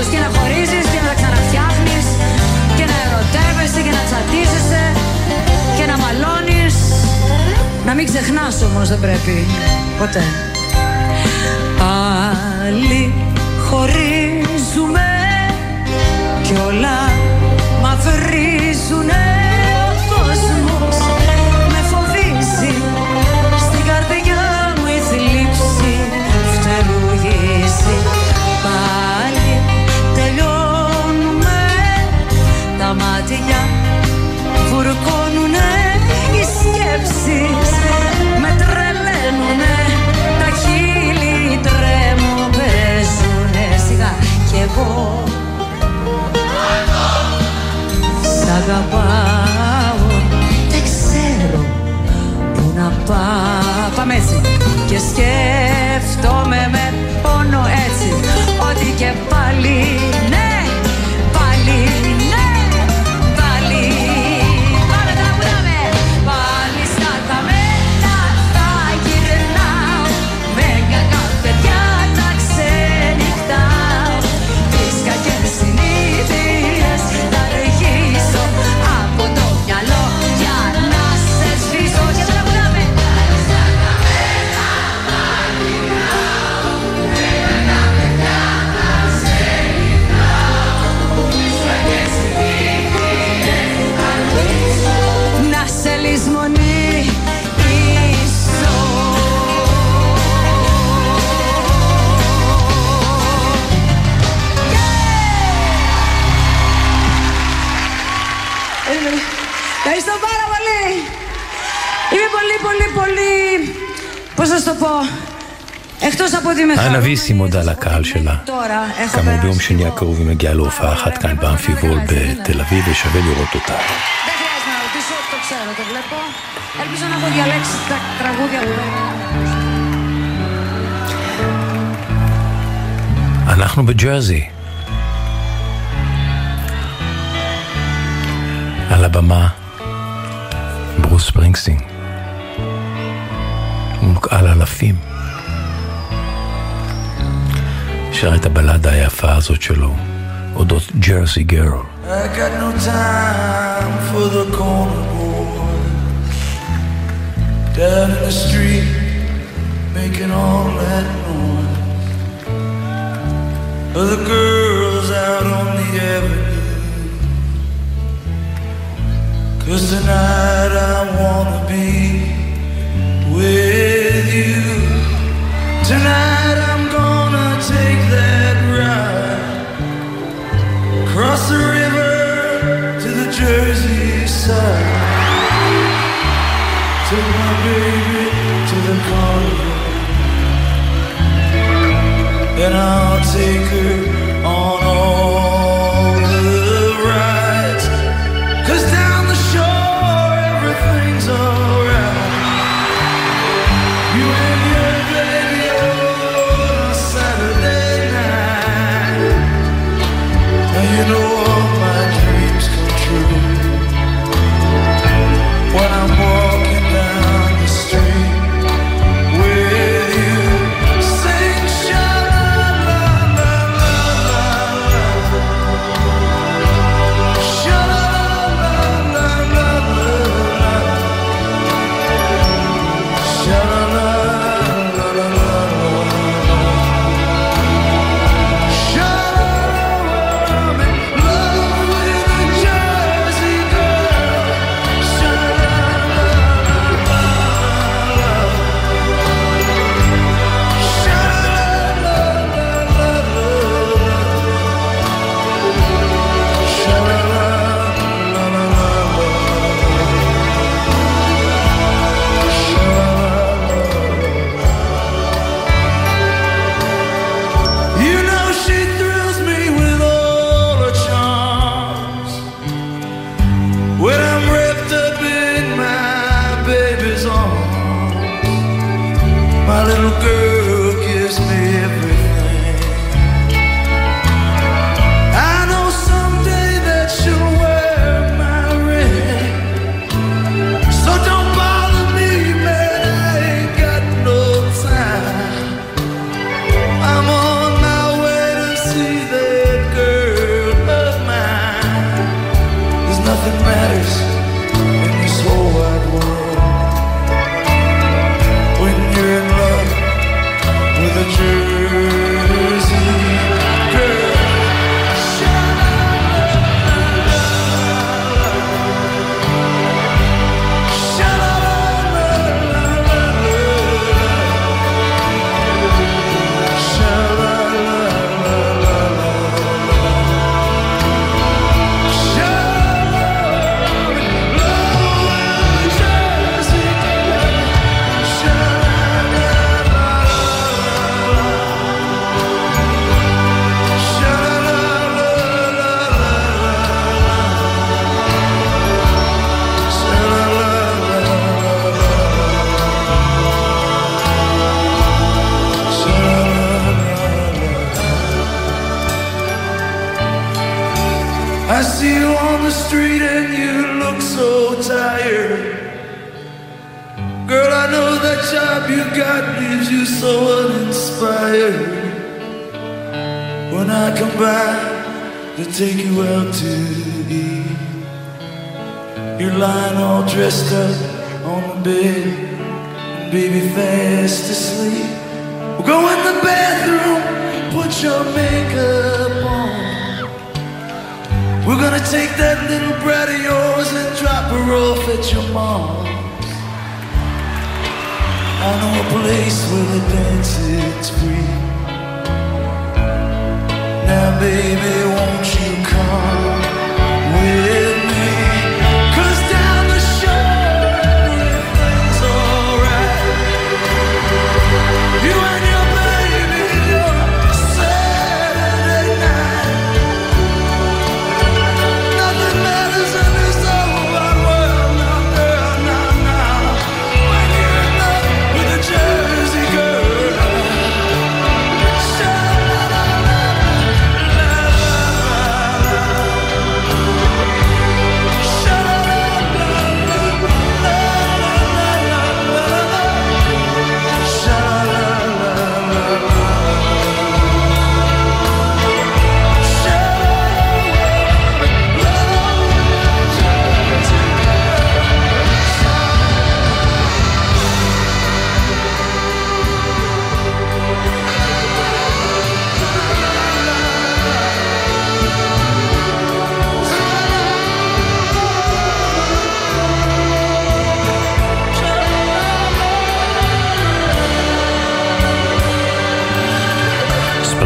Ωραία είναι πάντως και να χωρίζεις και να τα ξαναφτιάχνεις Και να ερωτεύεσαι και να τσατίζεσαι Και να μαλώνεις. Να μην ξεχνάς όμως δεν πρέπει Ποτέ. Πάλι χωρίζουμε Κι όλα βουρκώνουνε Οι σκέψεις με τρελαίνουνε. Τα χείλη τρέμω παίζουνε Σιγά. Κι εγώ Σ' αγαπάω Δεν ξέρω που να πάω. Πάμε έτσι. Και σκέφτομαι με πόνο έτσι Ότι και πάλι ναι πολύ, πολύ, πολύ, πώς να σου το πω, εκτός από ότι με אנה χαρούμενη ויסי מודה לקהל שלה. τώρα, έχω כאמור περάσει ביום שני הקרוב היא מגיעה להופעה אחת כאן באמפי וול בתל אביב ושווה לראות אותה. Δεν χρειάζεται να ρωτήσω, το ξέρω, το βλέπω. Ελπίζω να έχω διαλέξει τα τραγούδια που אנחנו בג'רזי. על הבמה, ברוס ספרינגסטין. קהל אלפים. שר את הבלדה היפה הזאת שלו, אודות ג'רזי גרל. Cause tonight I wanna be with Tonight I'm gonna take that ride. Across the river to the Jersey side. Took my baby to the carnival, and I'll take her off at your mom's. I know a place where the dance is free. Now, baby, won't you come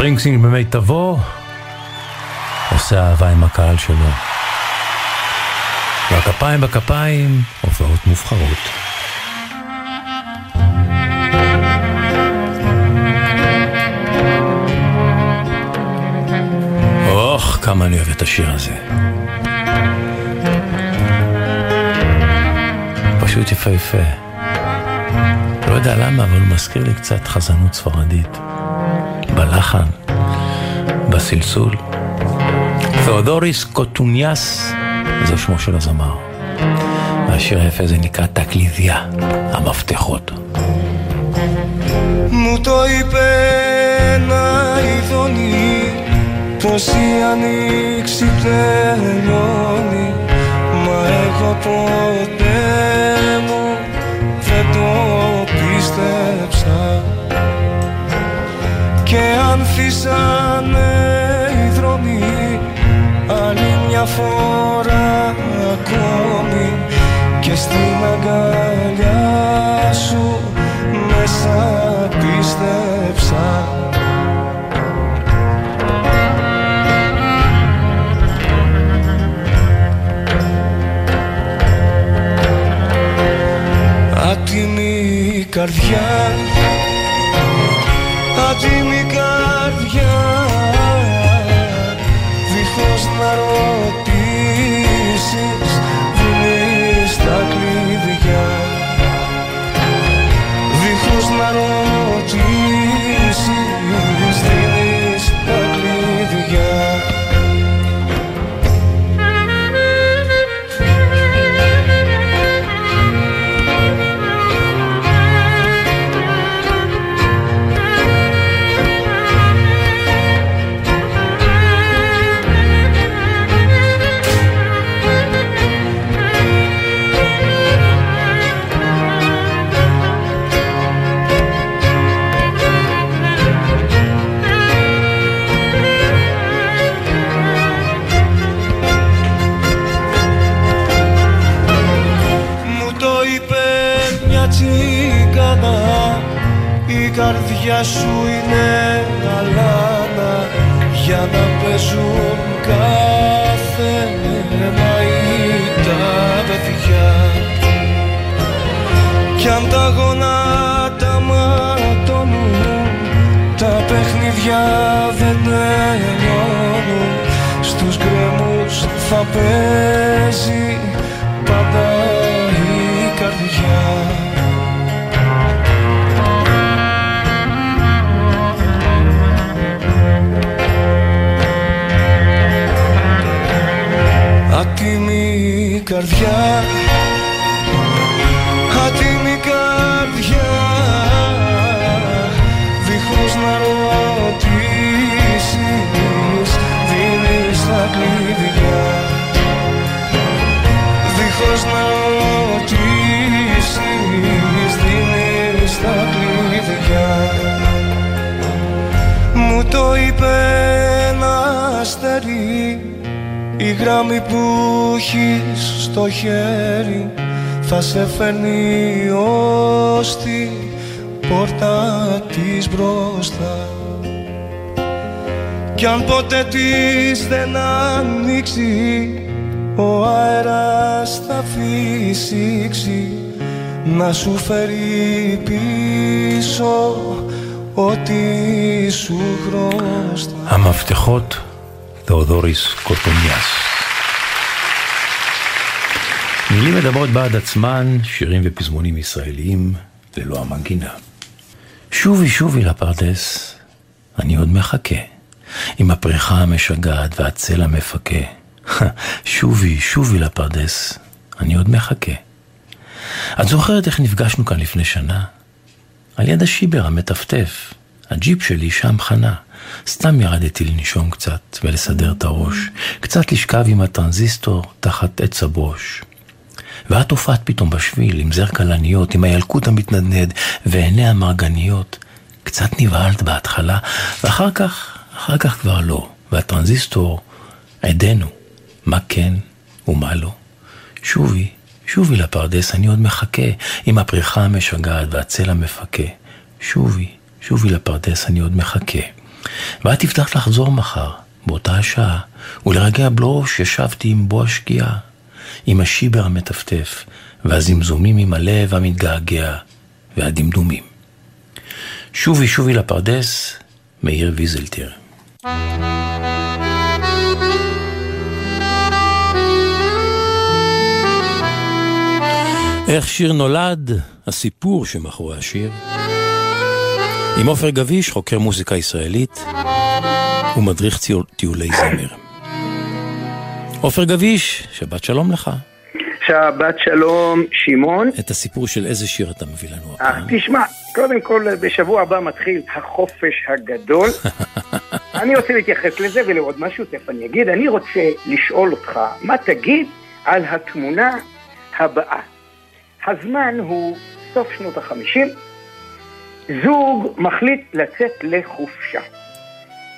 ספרינגסטין במיטבו עושה אהבה עם הקהל שלו. והכפיים בכפיים, הופעות מובחרות. אוח, כמה אני אוהב את השיר הזה. פשוט יפהפה. לא יודע למה, אבל הוא מזכיר לי קצת חזנות ספרדית. בלחן, בסלסול. תאודוריס קוטוניאס, זה שמו של הזמר. והשיר היפה הזה נקרא תקלידיה, המפתחות. Μου το είπε ένα ειδονή πως η ανοίξη τελειώνει Μα εγώ ποτέ μου δεν το πίστεψα Και αν φύσανε οι δρόμοι άλλη μια φορά ακόμη. Και στην αγκαλιά σου μέσα πίστεψα. Άτιμη καρδιά Άτιμη καρδιά Δίχως να ρωτήσεις Δίνεις τα κλειδιά. Δίχως να ρωτήσεις καρδιά σου είναι αλάνα για να παίζουν κάθε μαΐ τα παιδιά. Κι αν τα γονάτα ματώνουν τα παιχνίδια δεν τελειώνουν στους γκρεμούς θα παίζει πάντα καρδιά. Άτιμη καρδιά. Δίχως να ρωτήσεις Δίνεις τα κλειδιά. Δίχως να ρωτήσεις Δίνεις τα κλειδιά. Μου το είπε ένα αστέρι η γράμμη που έχεις στο χέρι θα σε φαίνει ως την πόρτα της μπροστά κι αν ποτέ της δεν ανοίξει ο αέρας θα φύσηξει να σου φέρει πίσω ό,τι σου χρωστά. Αμαυτεχότ Θεοδόρης Κορτονιάς. מילים מדברות בעד עצמן, שירים ופזמונים ישראליים ללא המנגינה. שובי שובי לפרדס, אני עוד מחכה, עם הפריחה המשגעת והצל המפקה. *laughs* שובי, שובי לפרדס, אני עוד מחכה. את זוכרת איך נפגשנו כאן לפני שנה? על יד השיבר המטפטף, הג'יפ שלי שם חנה. סתם ירדתי לנשום קצת ולסדר את הראש, קצת לשכב עם הטרנזיסטור תחת עץ הברוש. ואת הופעת פתאום בשביל עם זר כלניות, עם הילקוט המתנדנד ועיני המרגניות. קצת נבהלת בהתחלה, ואחר כך, אחר כך כבר לא. והטרנזיסטור, עדנו, מה כן ומה לא. שובי, שובי לפרדס, אני עוד מחכה, עם הפריחה המשגעת והצל המפקה. שובי, שובי לפרדס, אני עוד מחכה. ואת הבטחת לחזור מחר, באותה השעה, ולרגע בלוש ישבתי עם בוא השקיעה, עם השיבר המטפטף, והזמזומים עם הלב המתגעגע, והדמדומים. שובי שובי לפרדס, מאיר ויזלטיר. איך שיר נולד, הסיפור שמאחורי השיר. עם עופר גביש, חוקר מוזיקה ישראלית ומדריך טיולי זמר. עופר גביש, שבת שלום לך. שבת שלום, שמעון. את הסיפור של איזה שיר אתה מביא לנו אה, תשמע, קודם כל, בשבוע הבא מתחיל החופש הגדול. *laughs* אני רוצה להתייחס לזה ולעוד משהו, תכף אני אגיד. אני רוצה לשאול אותך, מה תגיד על התמונה הבאה? הזמן הוא סוף שנות החמישים, זוג מחליט לצאת לחופשה.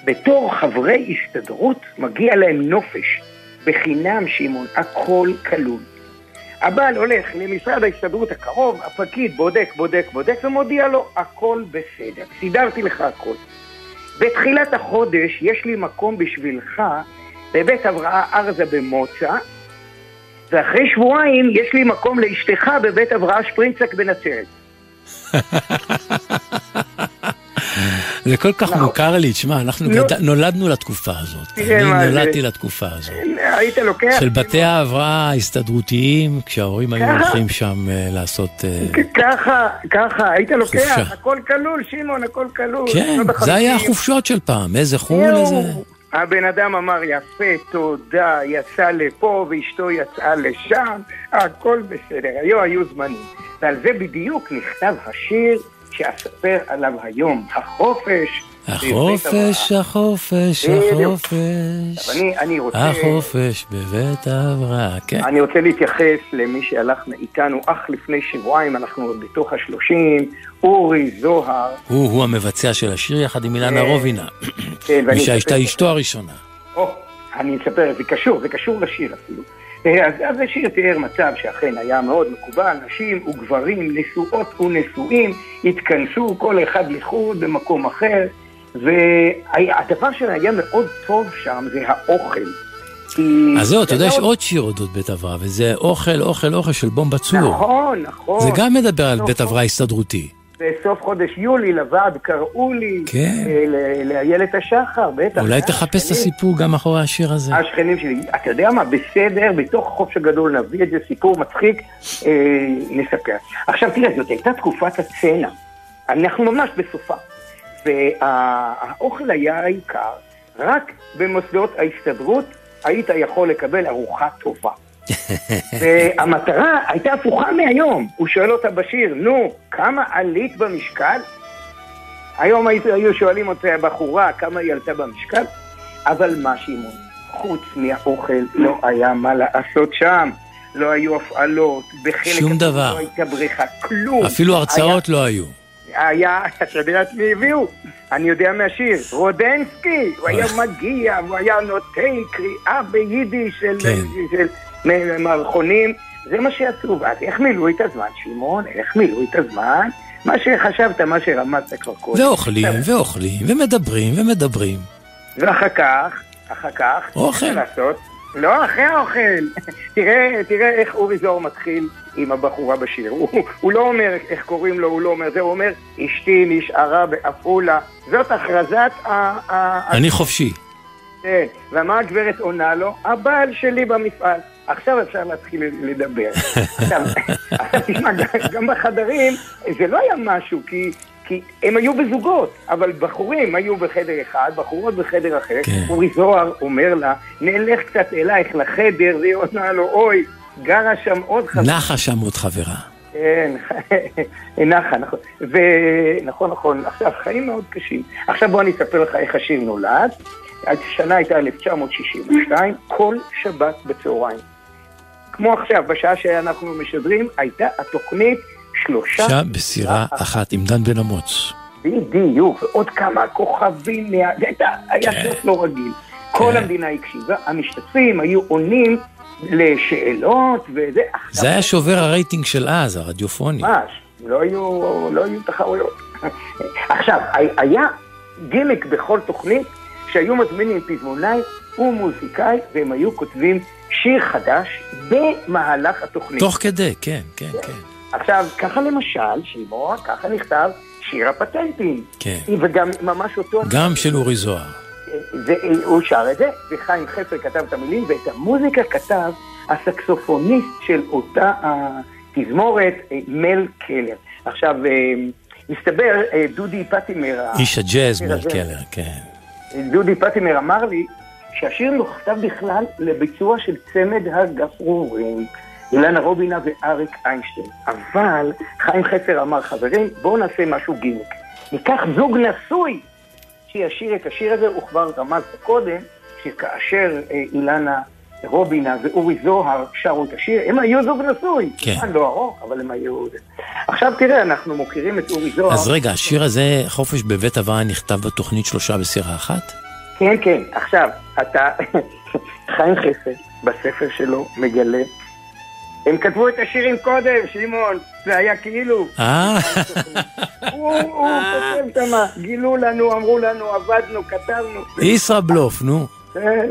בתור חברי הסתדרות מגיע להם נופש, בחינם שמעון, הכל כלול. הבעל הולך למשרד ההסתדרות הקרוב, הפקיד בודק, בודק, בודק ומודיע לו, הכל בסדר, סידרתי לך הכל. בתחילת החודש יש לי מקום בשבילך בבית הבראה ארזה במוצא, ואחרי שבועיים יש לי מקום לאשתך בבית הבראה שפרינצק בנצרת. *laughs* זה כל כך מוכר לי, תשמע, אנחנו נו. גד- נולדנו לתקופה הזאת. מה אני זה. נולדתי לתקופה הזאת. היית לוקח... של בתי ההבראה ההסתדרותיים, כשההורים היו. הולכים שם אה, לעשות... אה, ככה, ככה, היית לוקח, חופשה. הכל כלול, שמעון, הכל כלול. כן, זה היה. החופשות של פעם, איזה חו"ל. איזה... הבן אדם אמר יפה, תודה, יצא לפה ואשתו יצאה לשם, הכל בסדר, היו היו זמנים. ועל זה בדיוק נכתב השיר שאספר עליו היום, החופש. החופש, החופש. החופש. אני, אני רוצה... החופש בבית ההבראה, כן. אני רוצה להתייחס למי שהלך איתנו אך לפני שבועיים, אנחנו עוד בתוך השלושים, אורי זוהר. הוא, הוא המבצע של השיר יחד עם אילנה כן. רובינה. כן, ואני מי שהייתה אשתו הראשונה. או, אני אספר, זה קשור, זה קשור לשיר אפילו. אז, אז השיר תיאר מצב שאכן היה מאוד מקובל, נשים וגברים, נשואות ונשואים, התכנסו כל אחד לחוד במקום אחר, והדבר שהיה מאוד טוב שם זה האוכל. אז זהו, אתה יודע, זה יש עוד שיר אודות בית הבראה, וזה אוכל, אוכל, אוכל של בומבה צור. נכון, נכון. זה גם מדבר על נכון. בית הבראה הסתדרותי. בסוף חודש יולי לוועד קראו לי, כן. אה, לאיילת השחר, בטח. אולי תחפש את. הסיפור גם מאחורי השיר הזה. השכנים שלי, אתה יודע מה, בסדר, בתוך החופש הגדול נביא את זה, סיפור מצחיק, אה, נספר. עכשיו תראה, זאת הייתה תקופת הצנע, אנחנו ממש בסופה, והאוכל היה העיקר, רק במוסדות ההסתדרות היית יכול לקבל ארוחה טובה. והמטרה הייתה הפוכה מהיום, הוא שואל אותה בשיר, נו, כמה עלית במשקל? היום היו שואלים אותה הבחורה כמה היא עלתה במשקל, אבל מה שמעון, חוץ מהאוכל לא היה מה לעשות שם. לא היו הפעלות, בחלק שום דבר. לא הייתה בריכה, כלום. אפילו הרצאות לא היו. היה, היה, אתה יודע את מי הביאו? אני יודע מהשיר, רודנסקי, הוא היה מגיע, הוא היה נותן קריאה ביידיש של, כן. של, מערכונים, זה מה שעשו, ואז איך מילאו את הזמן, שמעון? איך מילאו את הזמן? מה שחשבת, מה שרמזת כבר קודם. ואוכלים, ואוכלים, ומדברים, ומדברים. ואחר כך, אחר כך, אוכל. לעשות? לא, אחרי האוכל. *laughs* תראה, תראה איך אורי זוהר מתחיל עם הבחורה בשיר. הוא, הוא לא אומר איך קוראים לו, הוא לא אומר זה, הוא אומר, אשתי נשארה בעפולה. זאת הכרזת ה... ה- אני חופשי. כן, ומה הגברת עונה לו? הבעל שלי במפעל. עכשיו אפשר להתחיל לדבר. עכשיו, תשמע, גם- גם בחדרים זה לא היה משהו, כי, כי הם היו בזוגות, אבל בחורים היו בחדר אחד, בחורות בחדר אחר. כן. אורי זוהר אומר לה, נלך קצת אלייך לחדר, והיא עונה לו, אוי, גרה שם עוד חברה. נחה שם עוד חברה. כן, *laughs* נחה, נכון. ונכון, נכון. עכשיו, חיים מאוד קשים. עכשיו בוא אני אספר לך איך השיר נולד. השנה הייתה 1962, כל שבת בצהריים. כמו עכשיו, בשעה שאנחנו משדרים, הייתה התוכנית שלושה... שם בסירה אחת עם דן בן אמוץ. בדיוק, ועוד כמה כוכבים, מה... היה כן. סוף לא רגיל. כל המדינה הקשיבה, המשתתפים היו עונים לשאלות וזה. זה היה שובר הרייטינג של אז, הרדיופוני. ממש, לא היו, לא היו תחרויות. *laughs* עכשיו, היה גימיק בכל תוכנית שהיו מזמינים פזמונאי ומוזיקאי והם היו כותבים שיר חדש במהלך התוכנית. תוך כדי, כן, כן, כן. עכשיו, ככה למשל, שימוע, ככה נכתב שיר הפטנטים. כן. וגם ממש אותו... גם של אורי זוהר. הוא שר את זה, וחיים חפר כתב את המילים, ואת המוזיקה כתב הסקסופוניסט של אותה התזמורת, אה, מל קלר. עכשיו, אה, מסתבר, אה, דודי פטימר... איש הג'אז הזה, קלר, כן. דודי פטימר אמר לי שהשיר נכתב בכלל לביצוע של צמד הגפרורים, אילנה רובינה ואריק איינשטיין. אבל חיים חפר אמר, חברים, בואו נעשה משהו גימיק. ניקח זוג נשוי שישיר את השיר הזה, הוא כבר רמז קודם, שכאשר אה, אילנה רובינה ואורי זוהר שרו את השיר, הם היו זוג נשוי. כן. זמן לא ארוך, אבל הם היו... עכשיו תראה, אנחנו מוקירים את אורי זוהר. אז רגע, השיר הזה, חופש בבית הבראה, נכתב בתוכנית שלושה בסירה אחת? כן, כן. עכשיו, אתה... *laughs* חיים חפר, בספר שלו, מגלה. הם כתבו את השירים קודם, שמעון. זה היה כאילו... אה, *laughs* הוא כותב שמה, גילו לנו, אמרו לנו, עבדנו, כתבנו. ישראבלוף, נו. כן.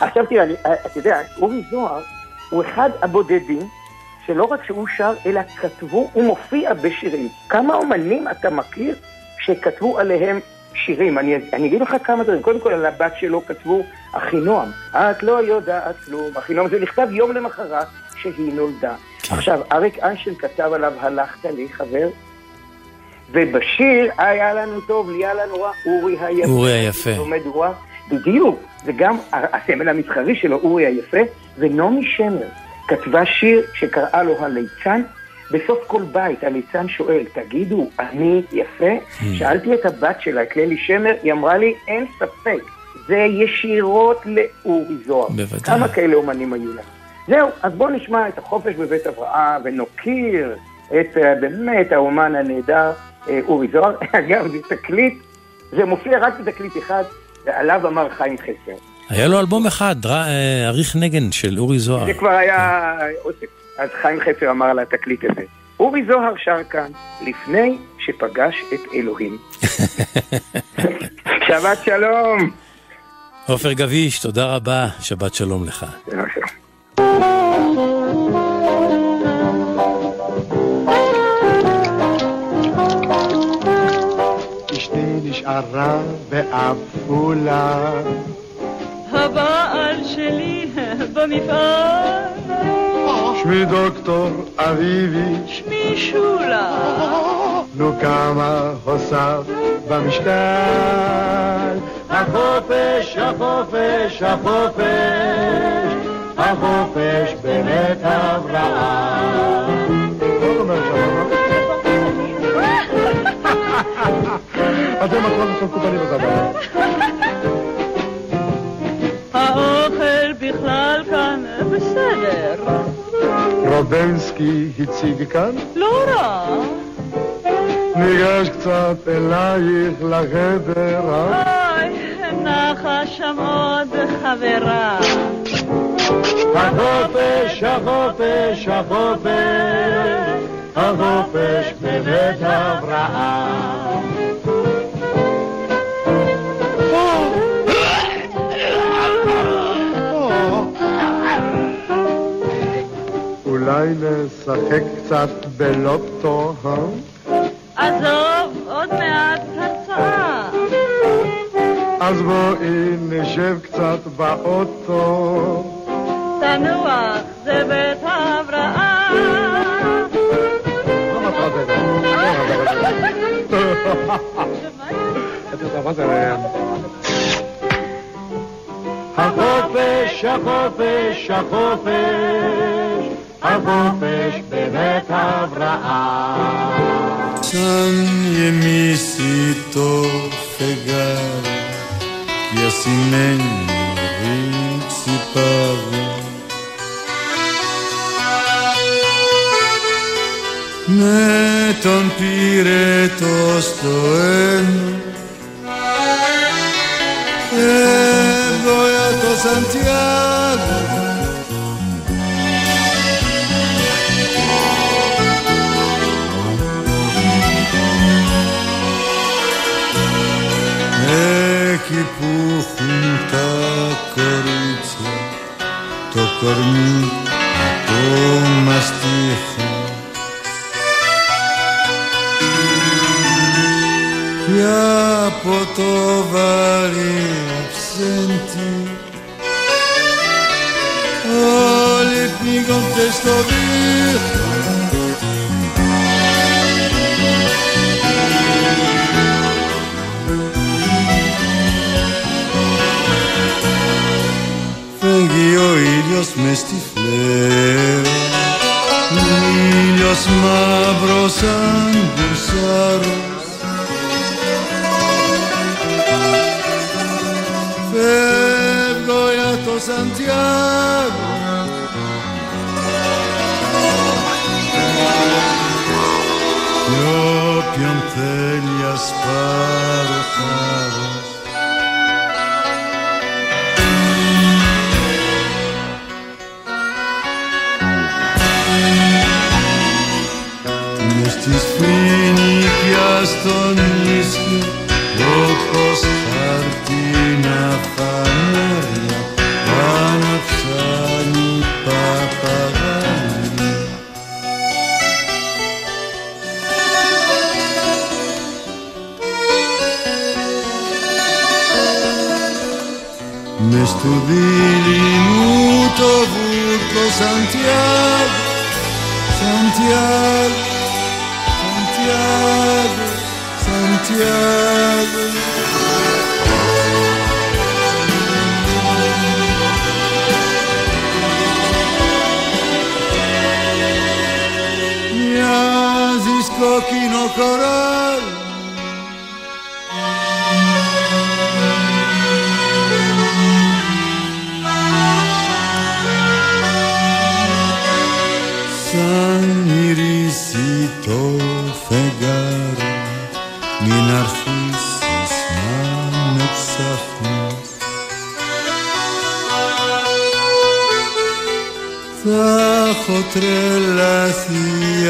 עכשיו תראה, אני- אתה יודע, אורי זוהר הוא אחד הבודדים שלא רק שהוא שר, אלא כתבו, הוא מופיע בשירים. כמה אומנים אתה מכיר שכתבו עליהם שירים? אני, אני אגיד לך כמה דברים. קודם כל, על הבת שלו כתבו אחינועם. את לא יודעת כלום. אחינועם זה נכתב יום למחרת שהיא נולדה. עכשיו, אריק איינשטיין כתב עליו הלכת לי, חבר, ובשיר היה לנו טוב, לי היה לנו רע, אורי היפה. אורי היפה. בדיוק, וגם הסמל המסחרי שלו, אורי היפה, ונעמי שמר כתבה שיר שקראה לו הליצן. בסוף כל בית הליצן שואל, תגידו, אני יפה? שאלתי את הבת שלה, את ללי שמר, היא אמרה לי, אין ספק, זה ישירות לאורי זוהר. בוודאי. כמה כאלה אומנים היו לנו. זהו, אז בואו נשמע את החופש בבית הבראה ונוקיר את אה, באמת האומן הנהדר אה, אורי זוהר. *laughs* אגב, זה תקליט, זה מופיע רק בתקליט אחד, ועליו אמר חיים חסר. היה לו אלבום אחד, דר- אה, אריך נגן של אורי זוהר. זה כבר היה... אז חיים חפר אמר על התקליט הזה. אורי זוהר שר כאן לפני שפגש את אלוהים. *laughs* שבת שלום. עופר גביש, תודה רבה, שבת שלום לך. נשארה בעפולה הבעל שלי במפעל, שמי דוקטור אביבי שמי שולה. נו כמה הוסף במשקל החופש, החופש, החופש. החופש בבית הבראה אז זה מקום שמקובלים בזמן האוכל בכלל כאן בסדר, רובנסקי הציג כאן לא רע. ניגש קצת אלייך לחדר אה? אוי, נחה שם עוד חברה. החופש, החופש, החופש, החופש בבית הבראה. נשחק קצת בלוטו, אה? עזוב, עוד מעט הרצאה. אז בואי נשב קצת באוטו. תנוח, זה בית ההבראה. החופש, החופש, החופש, החופש בבית Sanje e me to fegara, e assim meni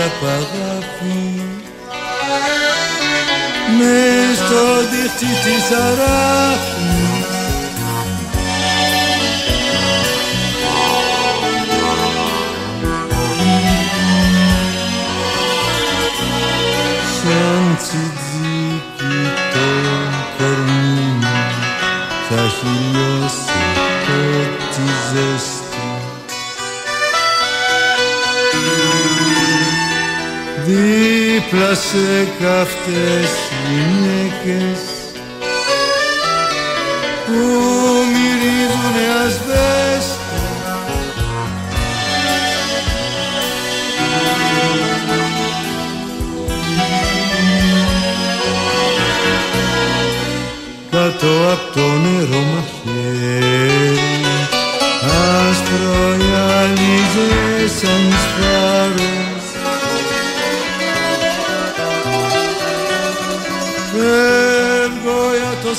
απ' αγάπη μες στο δίχτυ της αράφης δίπλα σε καυτές γυναίκες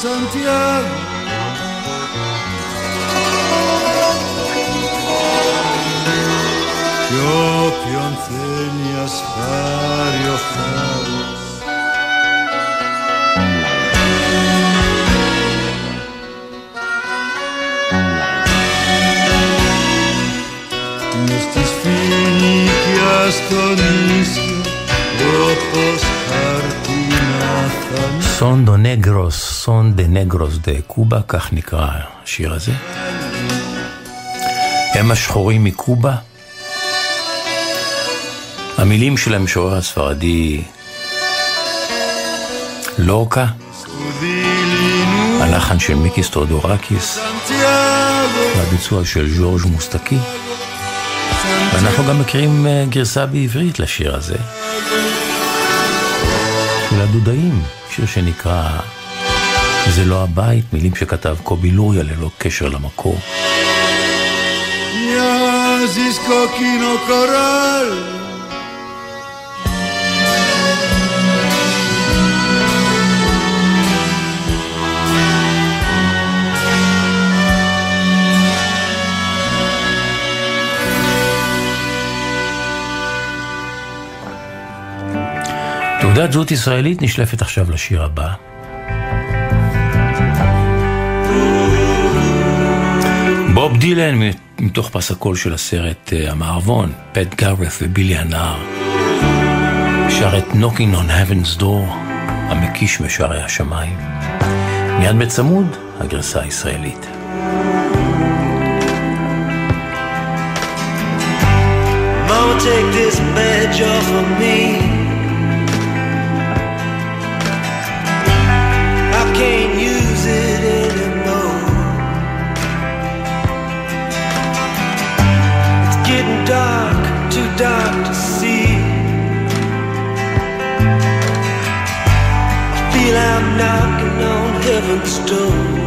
Santiago. Κι όποιον θέλει ας πάρει Negros, Son de negros de Cuba, כך נקרא השיר הזה. הם השחורים מקובה. המילים של המשורר הספרדי לורקה, הלחן של מיקיס תיאודורקיס, והביצוע של ז'ורג' מוסטקי. ואנחנו גם מכירים אה, גרסה בעברית לשיר הזה, של הדודאים, שיר שנקרא זה לא הבית, מילים שכתב קובי לוריה ללא קשר למקור. תעודת זהות ישראלית נשלפת עכשיו לשיר הבא. בוב דילן מתוך פס הקול של הסרט אה, המערבון, פט גארת ובילי הנער. שר את Knocking on Heaven's Door, המקיש בשערי השמיים. מיד בצמוד, הגרסה הישראלית. Mama, take this badge off of me. Dark to see. I feel I'm knocking on heaven's door.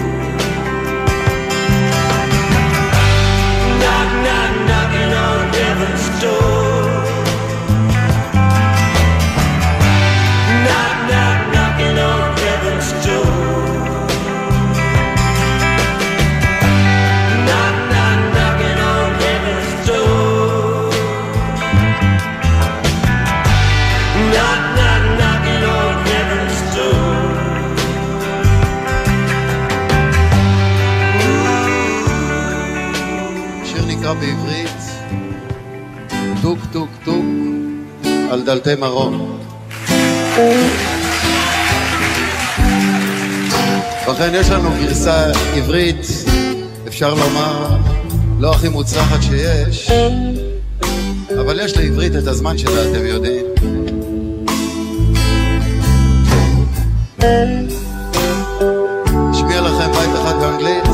על דלתי מרום. ובכן, יש לנו גרסה עברית, אפשר לומר, לא הכי מוצלחת שיש, אבל יש לעברית את הזמן שלה, אתם יודעים. נשמיע לכם בית אחד באנגלית,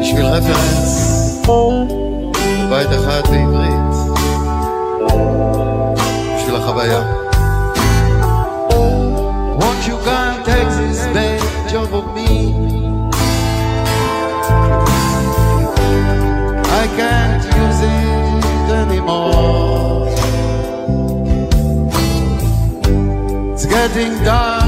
בשביל רפרנס, בית אחד בעברית. fire. Won't you go in Texas, bend over me? I can't use it anymore. It's getting dark.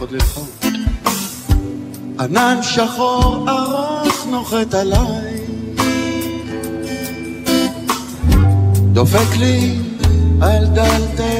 עוד לבחור. ענן שחור ארוך נוחת עליי, דופק לי על דלתי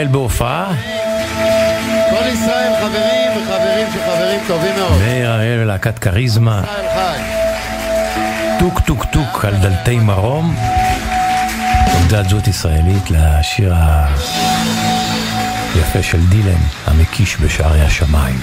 אריאל בהופעה. כל ישראל חברים וחברים של חברים טובים מאוד. מאיר אריאל ולהקת כריזמה. טוק טוק טוק על דלתי מרום. עובדת זאת ישראלית לשיר היפה של דילן, המקיש בשערי השמיים.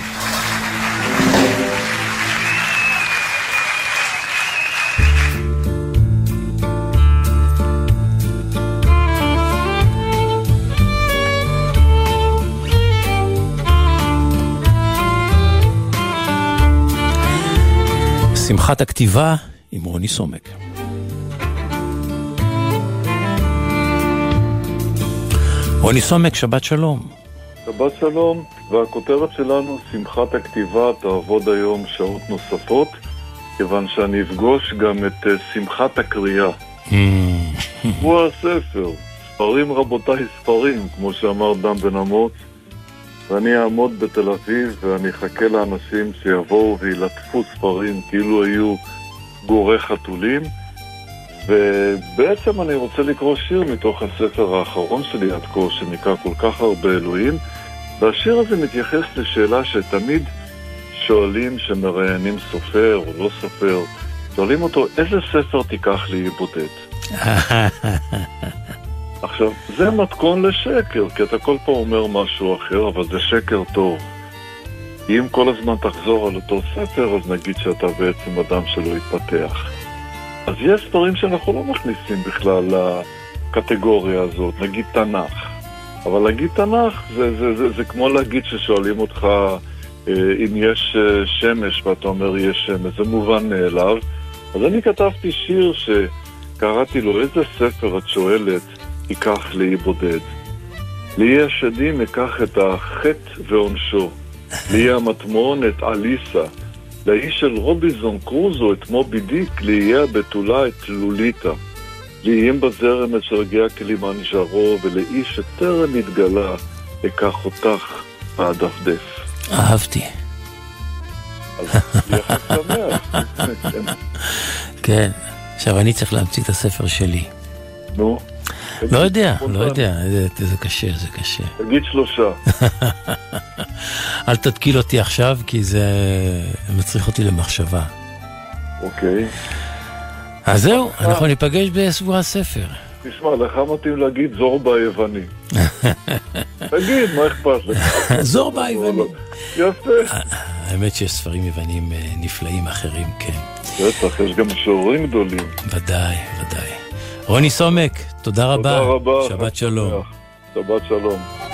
שמחת הכתיבה עם רוני סומק. רוני סומק, שבת שלום. שבת שלום, והכותרת שלנו, שמחת הכתיבה תעבוד היום שעות נוספות, כיוון שאני אפגוש גם את אה, שמחת הקריאה. הוא הספר. ספרים רבותיי ספרים, כמו שאמר דן בן אמוץ, ואני אעמוד בתל אביב ואני אחכה לאנשים שיבואו וילטפו ספרים כאילו היו גורי חתולים. ובעצם אני רוצה לקרוא שיר מתוך הספר האחרון שלי עד כה, שנקרא כל כך הרבה אלוהים, והשיר הזה מתייחס לשאלה שתמיד שואלים שמראיינים סופר או לא סופר, שואלים אותו, איזה ספר תיקח לי בודד? *laughs* עכשיו, זה מתכון לשקר, כי אתה כל פעם אומר משהו אחר, אבל זה שקר טוב. אם כל הזמן תחזור על אותו ספר, אז נגיד שאתה בעצם אדם שלא התפתח. אז יש ספרים שאנחנו לא מכניסים בכלל לקטגוריה הזאת, נגיד תנ"ך. אבל להגיד תנ"ך זה, זה, זה, זה כמו להגיד ששואלים אותך אה, אם יש אה, שמש ואתה אומר יש שמש, זה מובן מאליו. אז אני כתבתי שיר שקראתי לו איזה ספר את שואלת ייקח לאי בודד. לאי השדים אקח את החטא ועונשו. לאי המטמון את עליסה. לאי של רובינזון קרוזו את מובי דיק, לאיי הבתולה את לוליטה. לאיים בזרם את שלגי קילימנג'רו, ולאי שטרם התגלה, אקח אותך ואדפדף. אהבתי. כן, עכשיו אני צריך להמציא את הספר שלי. נו. לא יודע, לא יודע, זה- קשה, זה קשה. תגיד שלושה. *laughs* אל תתקיל אותי עכשיו, כי זה מצריך אותי למחשבה. אוקיי. אז זהו, אנחנו ניפגש בשבוע הספר. תשמע, לך מתאים להגיד זורבה היווני. *laughs* תגיד, מה אכפת לך? *laughs* זורבה היווני. יפה. האמת שיש ספרים יוונים אה, נפלאים אחרים, כן. בטח, יש גם משוררים גדולים. ודאי, ודאי. רוני סומק, תודה רבה. תודה רבה. שבת שלום. שבת שלום.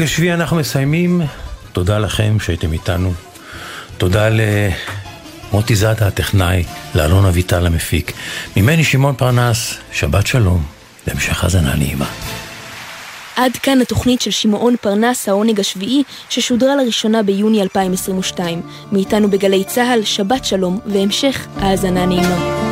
העונג השביעי אנחנו מסיימים. תודה לכם שהייתם איתנו. תודה למוטי זאדה הטכנאי, לאלון אביטל המפיק. ממני שמעון פרנס, שבת שלום, להמשך האזנה נעימה. עד כאן התוכנית של שמעון פרנס, העונג השביעי, ששודרה לראשונה ביוני 2022. מאיתנו בגלי צה"ל, שבת שלום והמשך האזנה נעימה.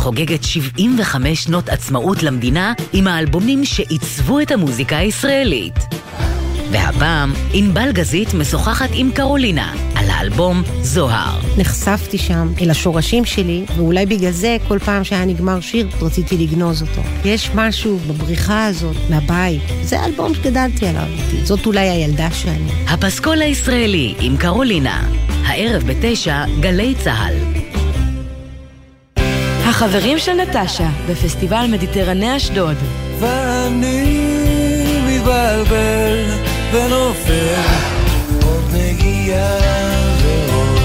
חוגגת 75 שנות עצמאות למדינה עם האלבומים שעיצבו את המוזיקה הישראלית. והפעם, ענבל גזית משוחחת עם קרולינה על האלבום זוהר. נחשפתי שם אל השורשים שלי, ואולי בגלל זה כל פעם שהיה נגמר שיר רציתי לגנוז אותו. יש משהו בבריחה הזאת מהבית, זה האלבום שגדלתי עליו. זאת אולי הילדה שאני. הפסקול הישראלי עם קרולינה. הערב בתשע, גלי צה"ל. החברים של נטשה בפסטיבל מדיטרני אשדוד. ואני מתבלבל ונופל עוד נגיעה ועוד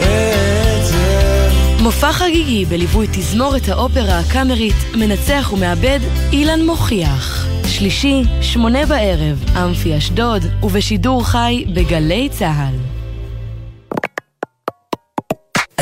עצב מופע חגיגי בליווי תזמורת האופרה הקאמרית, מנצח ומאבד אילן מוכיח. שלישי, שמונה בערב, אמפי אשדוד, ובשידור חי בגלי צה"ל.